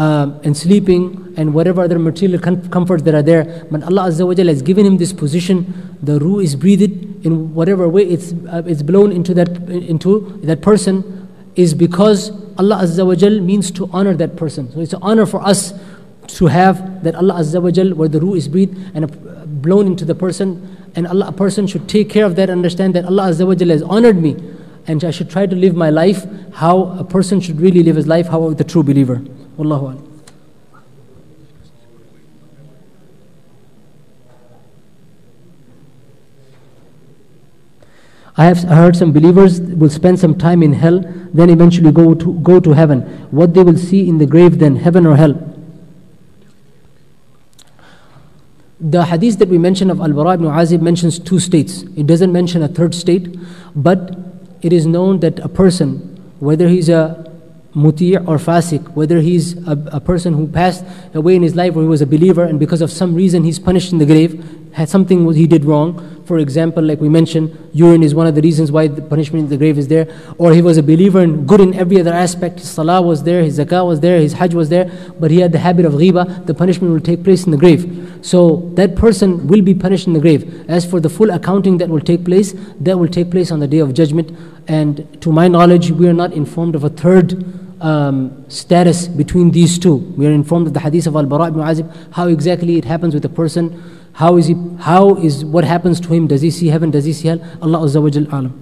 uh, and sleeping and whatever other material com- comforts that are there. But Allah Azza wa has given him this position. The ruh is breathed in whatever way it's, uh, it's blown into that, into that person is because Allah Azza wa means to honor that person. So it's an honor for us to have that Allah Azza wa where the ruh is breathed and uh, blown into the person. And Allah, a person should take care of that, understand that Allah Azza wa has honored me. And I should try to live my life how a person should really live his life, how the true believer. Wallahu alam. I have heard some believers will spend some time in hell, then eventually go to, go to heaven. What they will see in the grave then, heaven or hell? The hadith that we mentioned of Al Bara ibn Azib mentions two states. It doesn't mention a third state, but it is known that a person, whether he's a muti' or fasik, whether he's a, a, person who passed away in his life or he was a believer and because of some reason he's punished in the grave, had something he did wrong. For example, like we mentioned, urine is one of the reasons why the punishment in the grave is there. Or he was a believer and good in every other aspect. His salah was there, his zakah was there, his hajj was there, but he had the habit of ghiba. The punishment will take place in the grave. So that person will be punished in the grave. As for the full accounting that will take place, that will take place on the day of judgment. And to my knowledge, we are not informed of a third um, status between these two. We are informed of the hadith of Al Bara ibn Azib, how exactly it happens with a person, how is he, how is what happens to him, does he see heaven, does he see hell? Allah Azza wa Jal alam.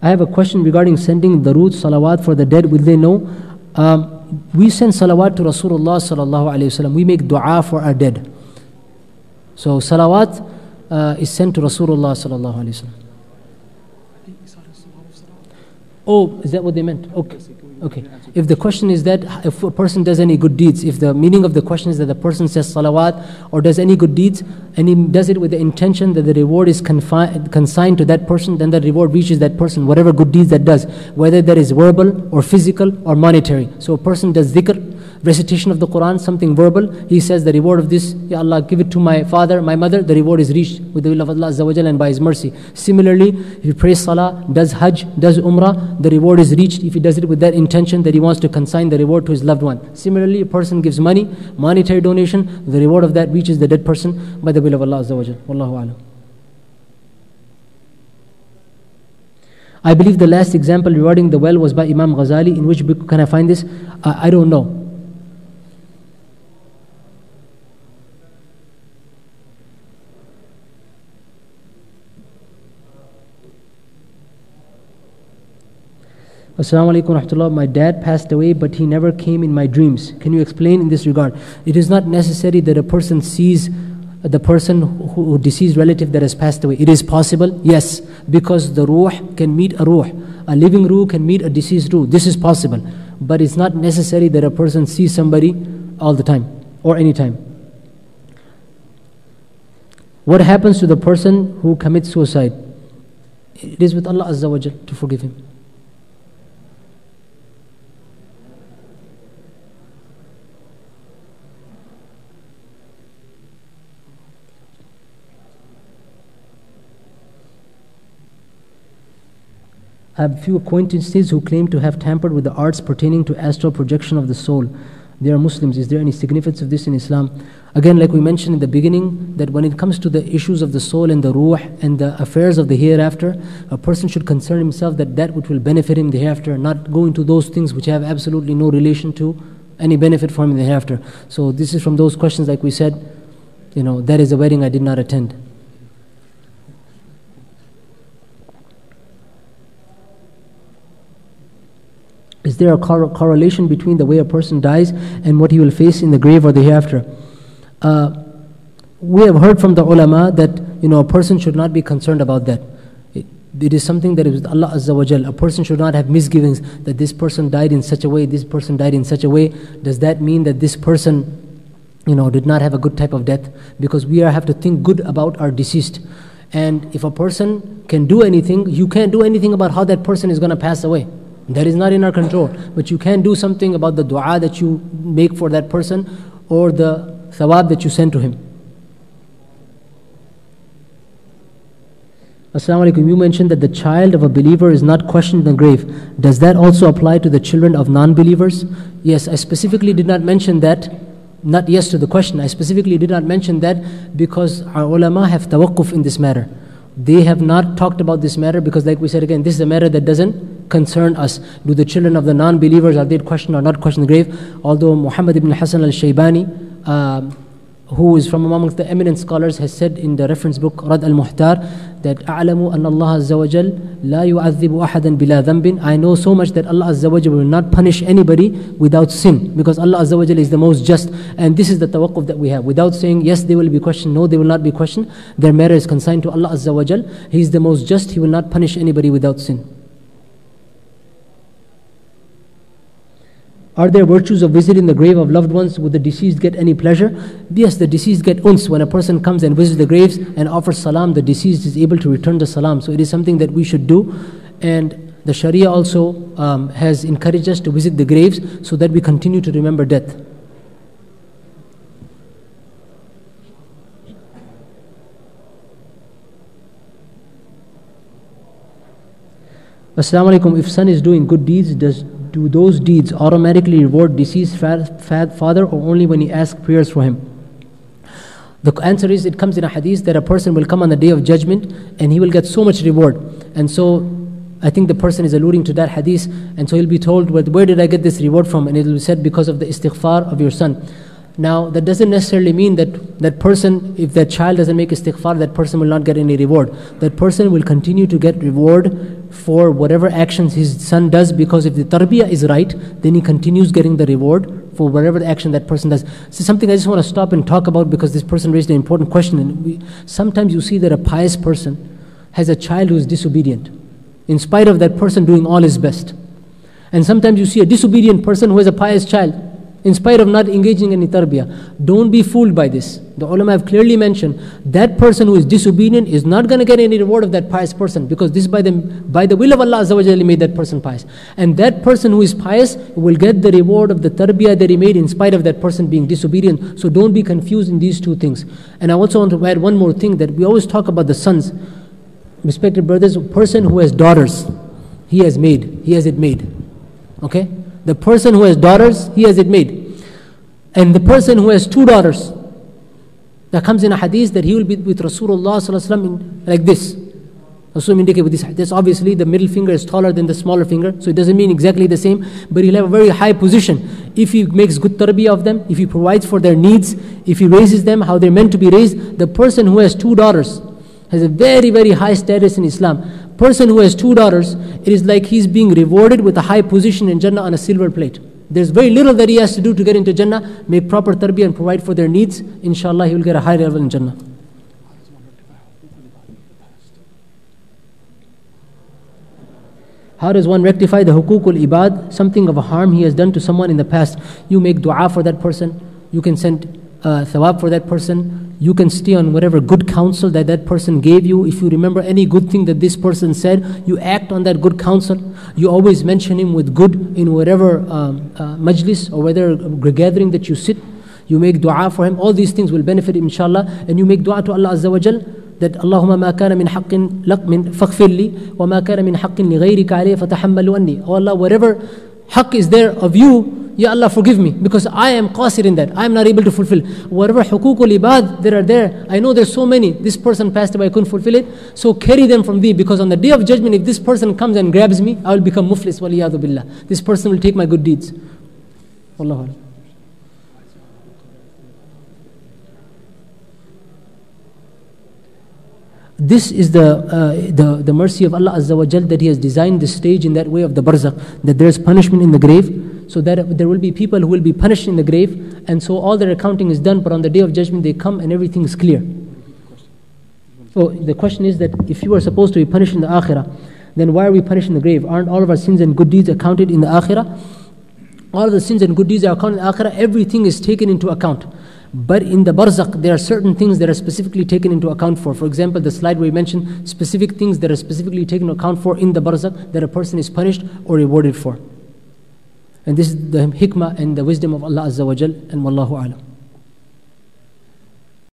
I have a question regarding sending the darood, salawat for the dead. Will they know? Um, we send salawat to Rasulullah sallallahu alayhi wasallam. We make dua for our dead. So salawat uh, is sent to Rasulullah sallallahu alayhi wasallam. Oh, is that what they meant? Okay. Okay. If the question is that if a person does any good deeds, if the meaning of the question is that the person says salawat or does any good deeds and he does it with the intention that the reward is confi- consigned to that person, then the reward reaches that person, whatever good deeds that does, whether that is verbal or physical or monetary. So a person does dhikr, recitation of the Quran, something verbal, he says the reward of this, Ya Allah, give it to my father, my mother, the reward is reached with the will of Allah and by His mercy. Similarly, if he prays Salah, does Hajj, does Umrah, the reward is reached if he does it with that intention that he wants to consign the reward to his loved one. Similarly, a person gives money, monetary donation, the reward of that reaches the dead person by the will of Allah. Wallahu alam. I believe the last example regarding the well was by Imam Ghazali. In which book can I find this? I, I don't know. Assalamu alaikum rahmatullah. My dad passed away, but he never came in my dreams. Can you explain in this regard? It is not necessary that a person sees the person who, who deceased relative that has passed away. It is possible, yes, because the ruh can meet a ruh. A living ruh can meet a deceased ruh. This is possible. But it's not necessary that a person sees somebody all the time or any time. What happens to the person who commits suicide? It is with Allah Azza wa to forgive him. Have a few acquaintances who claim to have tampered with the arts pertaining to astral projection of the soul. They are Muslims. Is there any significance of this in Islam? Again, like we mentioned in the beginning, that when it comes to the issues of the soul and the ruh and the affairs of the hereafter, a person should concern himself that that which will benefit him the hereafter, not go into those things which have absolutely no relation to any benefit for him in the hereafter. So this is from those questions, like we said, you know, that is a wedding I did not attend. Is there a cor- correlation between the way a person dies and what he will face in the grave or the hereafter? Uh, we have heard from the ulama that you know a person should not be concerned about that. It, is something that is with Allah Azza wa Jal. A person should not have misgivings that this person died in such a way, this person died in such a way. Does that mean that this person, you know, did not have a good type of death? Because we have to think good about our deceased. And if a person can do anything, you can't do anything about how that person is going to pass away. That is not in our control. But you can do something about the dua that you make for that person or the thawab that you send to him. Assalamu alaikum. You mentioned that the child of a believer is not questioned in the grave. Does that also apply to the children of non believers? Yes, I specifically did not mention that. Not yes to the question. I specifically did not mention that because our ulama have tawakkuf in this matter. They have not talked about this matter because, like we said again, this is a matter that doesn't concern us. Do the children of the non believers, are they questioned or not questioned in the grave? Although Muhammad ibn Hassan al Shaybani, um, who is from amongst the eminent scholars, has said in the reference book Rad al Muhtar that أعلم أن الله عز وجل لا يعذب أحدا بلا ذنب I know so much that Allah Azza wa Jal will not punish anybody without sin because Allah Azza wa Jal is the most just and this is the tawakkuf that we have without saying yes they will be questioned no they will not be questioned their matter is consigned to Allah Azza wa Jal He is the most just He will not punish anybody without sin Are there virtues of visiting the grave of loved ones? Would the deceased get any pleasure? Yes, the deceased get uns. When a person comes and visits the graves and offers salam, the deceased is able to return the salam. So it is something that we should do. And the Sharia also um, has encouraged us to visit the graves so that we continue to remember death. Assalamu alaikum. If son is doing good deeds, does do those deeds automatically reward deceased father or only when he asks prayers for him? The answer is it comes in a hadith that a person will come on the day of judgment and he will get so much reward. And so I think the person is alluding to that hadith, and so he'll be told, Where did I get this reward from? And it will be said, Because of the istighfar of your son. Now, that doesn't necessarily mean that that person, if that child doesn't make istighfar, that person will not get any reward. That person will continue to get reward for whatever actions his son does because if the tarbiyah is right, then he continues getting the reward for whatever action that person does. Is something I just want to stop and talk about because this person raised an important question. And we, sometimes you see that a pious person has a child who is disobedient, in spite of that person doing all his best. And sometimes you see a disobedient person who has a pious child in spite of not engaging in tarbiyah. Don't be fooled by this. The ulama have clearly mentioned that person who is disobedient is not going to get any reward of that pious person because this by the, by the will of Allah Azza made that person pious. And that person who is pious will get the reward of the tarbiyah that he made in spite of that person being disobedient. So don't be confused in these two things. And I also want to add one more thing that we always talk about the sons. Respected brothers, a person who has daughters, he has made, he has it made. Okay? The person who has daughters, he has it made. And the person who has two daughters, that comes in a hadith that he will be with Rasulullah in, like this. Rasul indicate with this hadith. Obviously, the middle finger is taller than the smaller finger, so it doesn't mean exactly the same, but he'll have a very high position. If he makes good tarbiyah of them, if he provides for their needs, if he raises them how they're meant to be raised, the person who has two daughters has a very, very high status in Islam person who has two daughters, it is like he's being rewarded with a high position in Jannah on a silver plate. There's very little that he has to do to get into Jannah, make proper tarbiyah and provide for their needs. Inshallah, he will get a high level in Jannah. How does one rectify the hukukul ibad, something of a harm he has done to someone in the past? You make dua for that person, you can send uh, thawab for that person, you can stay on whatever good counsel that that person gave you. If you remember any good thing that this person said, you act on that good counsel. You always mention him with good in whatever um, uh, majlis or whether gathering that you sit. You make dua for him. All these things will benefit him, inshallah. And you make dua to Allah Azza wa Jal that Allahumma ma kana min min faghfir li wa kana min haqqin li ghayrika alayhi fatahammalu anni. Oh Allah, whatever haqq is there of you, Ya Allah, forgive me because I am qasir in that. I am not able to fulfill. Whatever hukukul ibad that are there, I know there's so many. This person passed away, I couldn't fulfill it. So carry them from thee because on the day of judgment, if this person comes and grabs me, I will become muflis, waliyadu billah. This person will take my good deeds. Wallahu This is the, uh, the, the mercy of Allah Azza wa Jal that He has designed the stage in that way of the barzakh, that there is punishment in the grave, so that there will be people who will be punished in the grave, and so all their accounting is done, but on the day of judgment they come and everything is clear. So the question is that if you are supposed to be punished in the akhirah, then why are we punished in the grave? Aren't all of our sins and good deeds accounted in the akhirah? All of the sins and good deeds are accounted in the akhirah, everything is taken into account. But in the barzakh, there are certain things that are specifically taken into account for. For example, the slide we mentioned specific things that are specifically taken into account for in the barzakh that a person is punished or rewarded for. And this is the hikmah and the wisdom of Allah Azza wa Jal, and Wallahu Alam.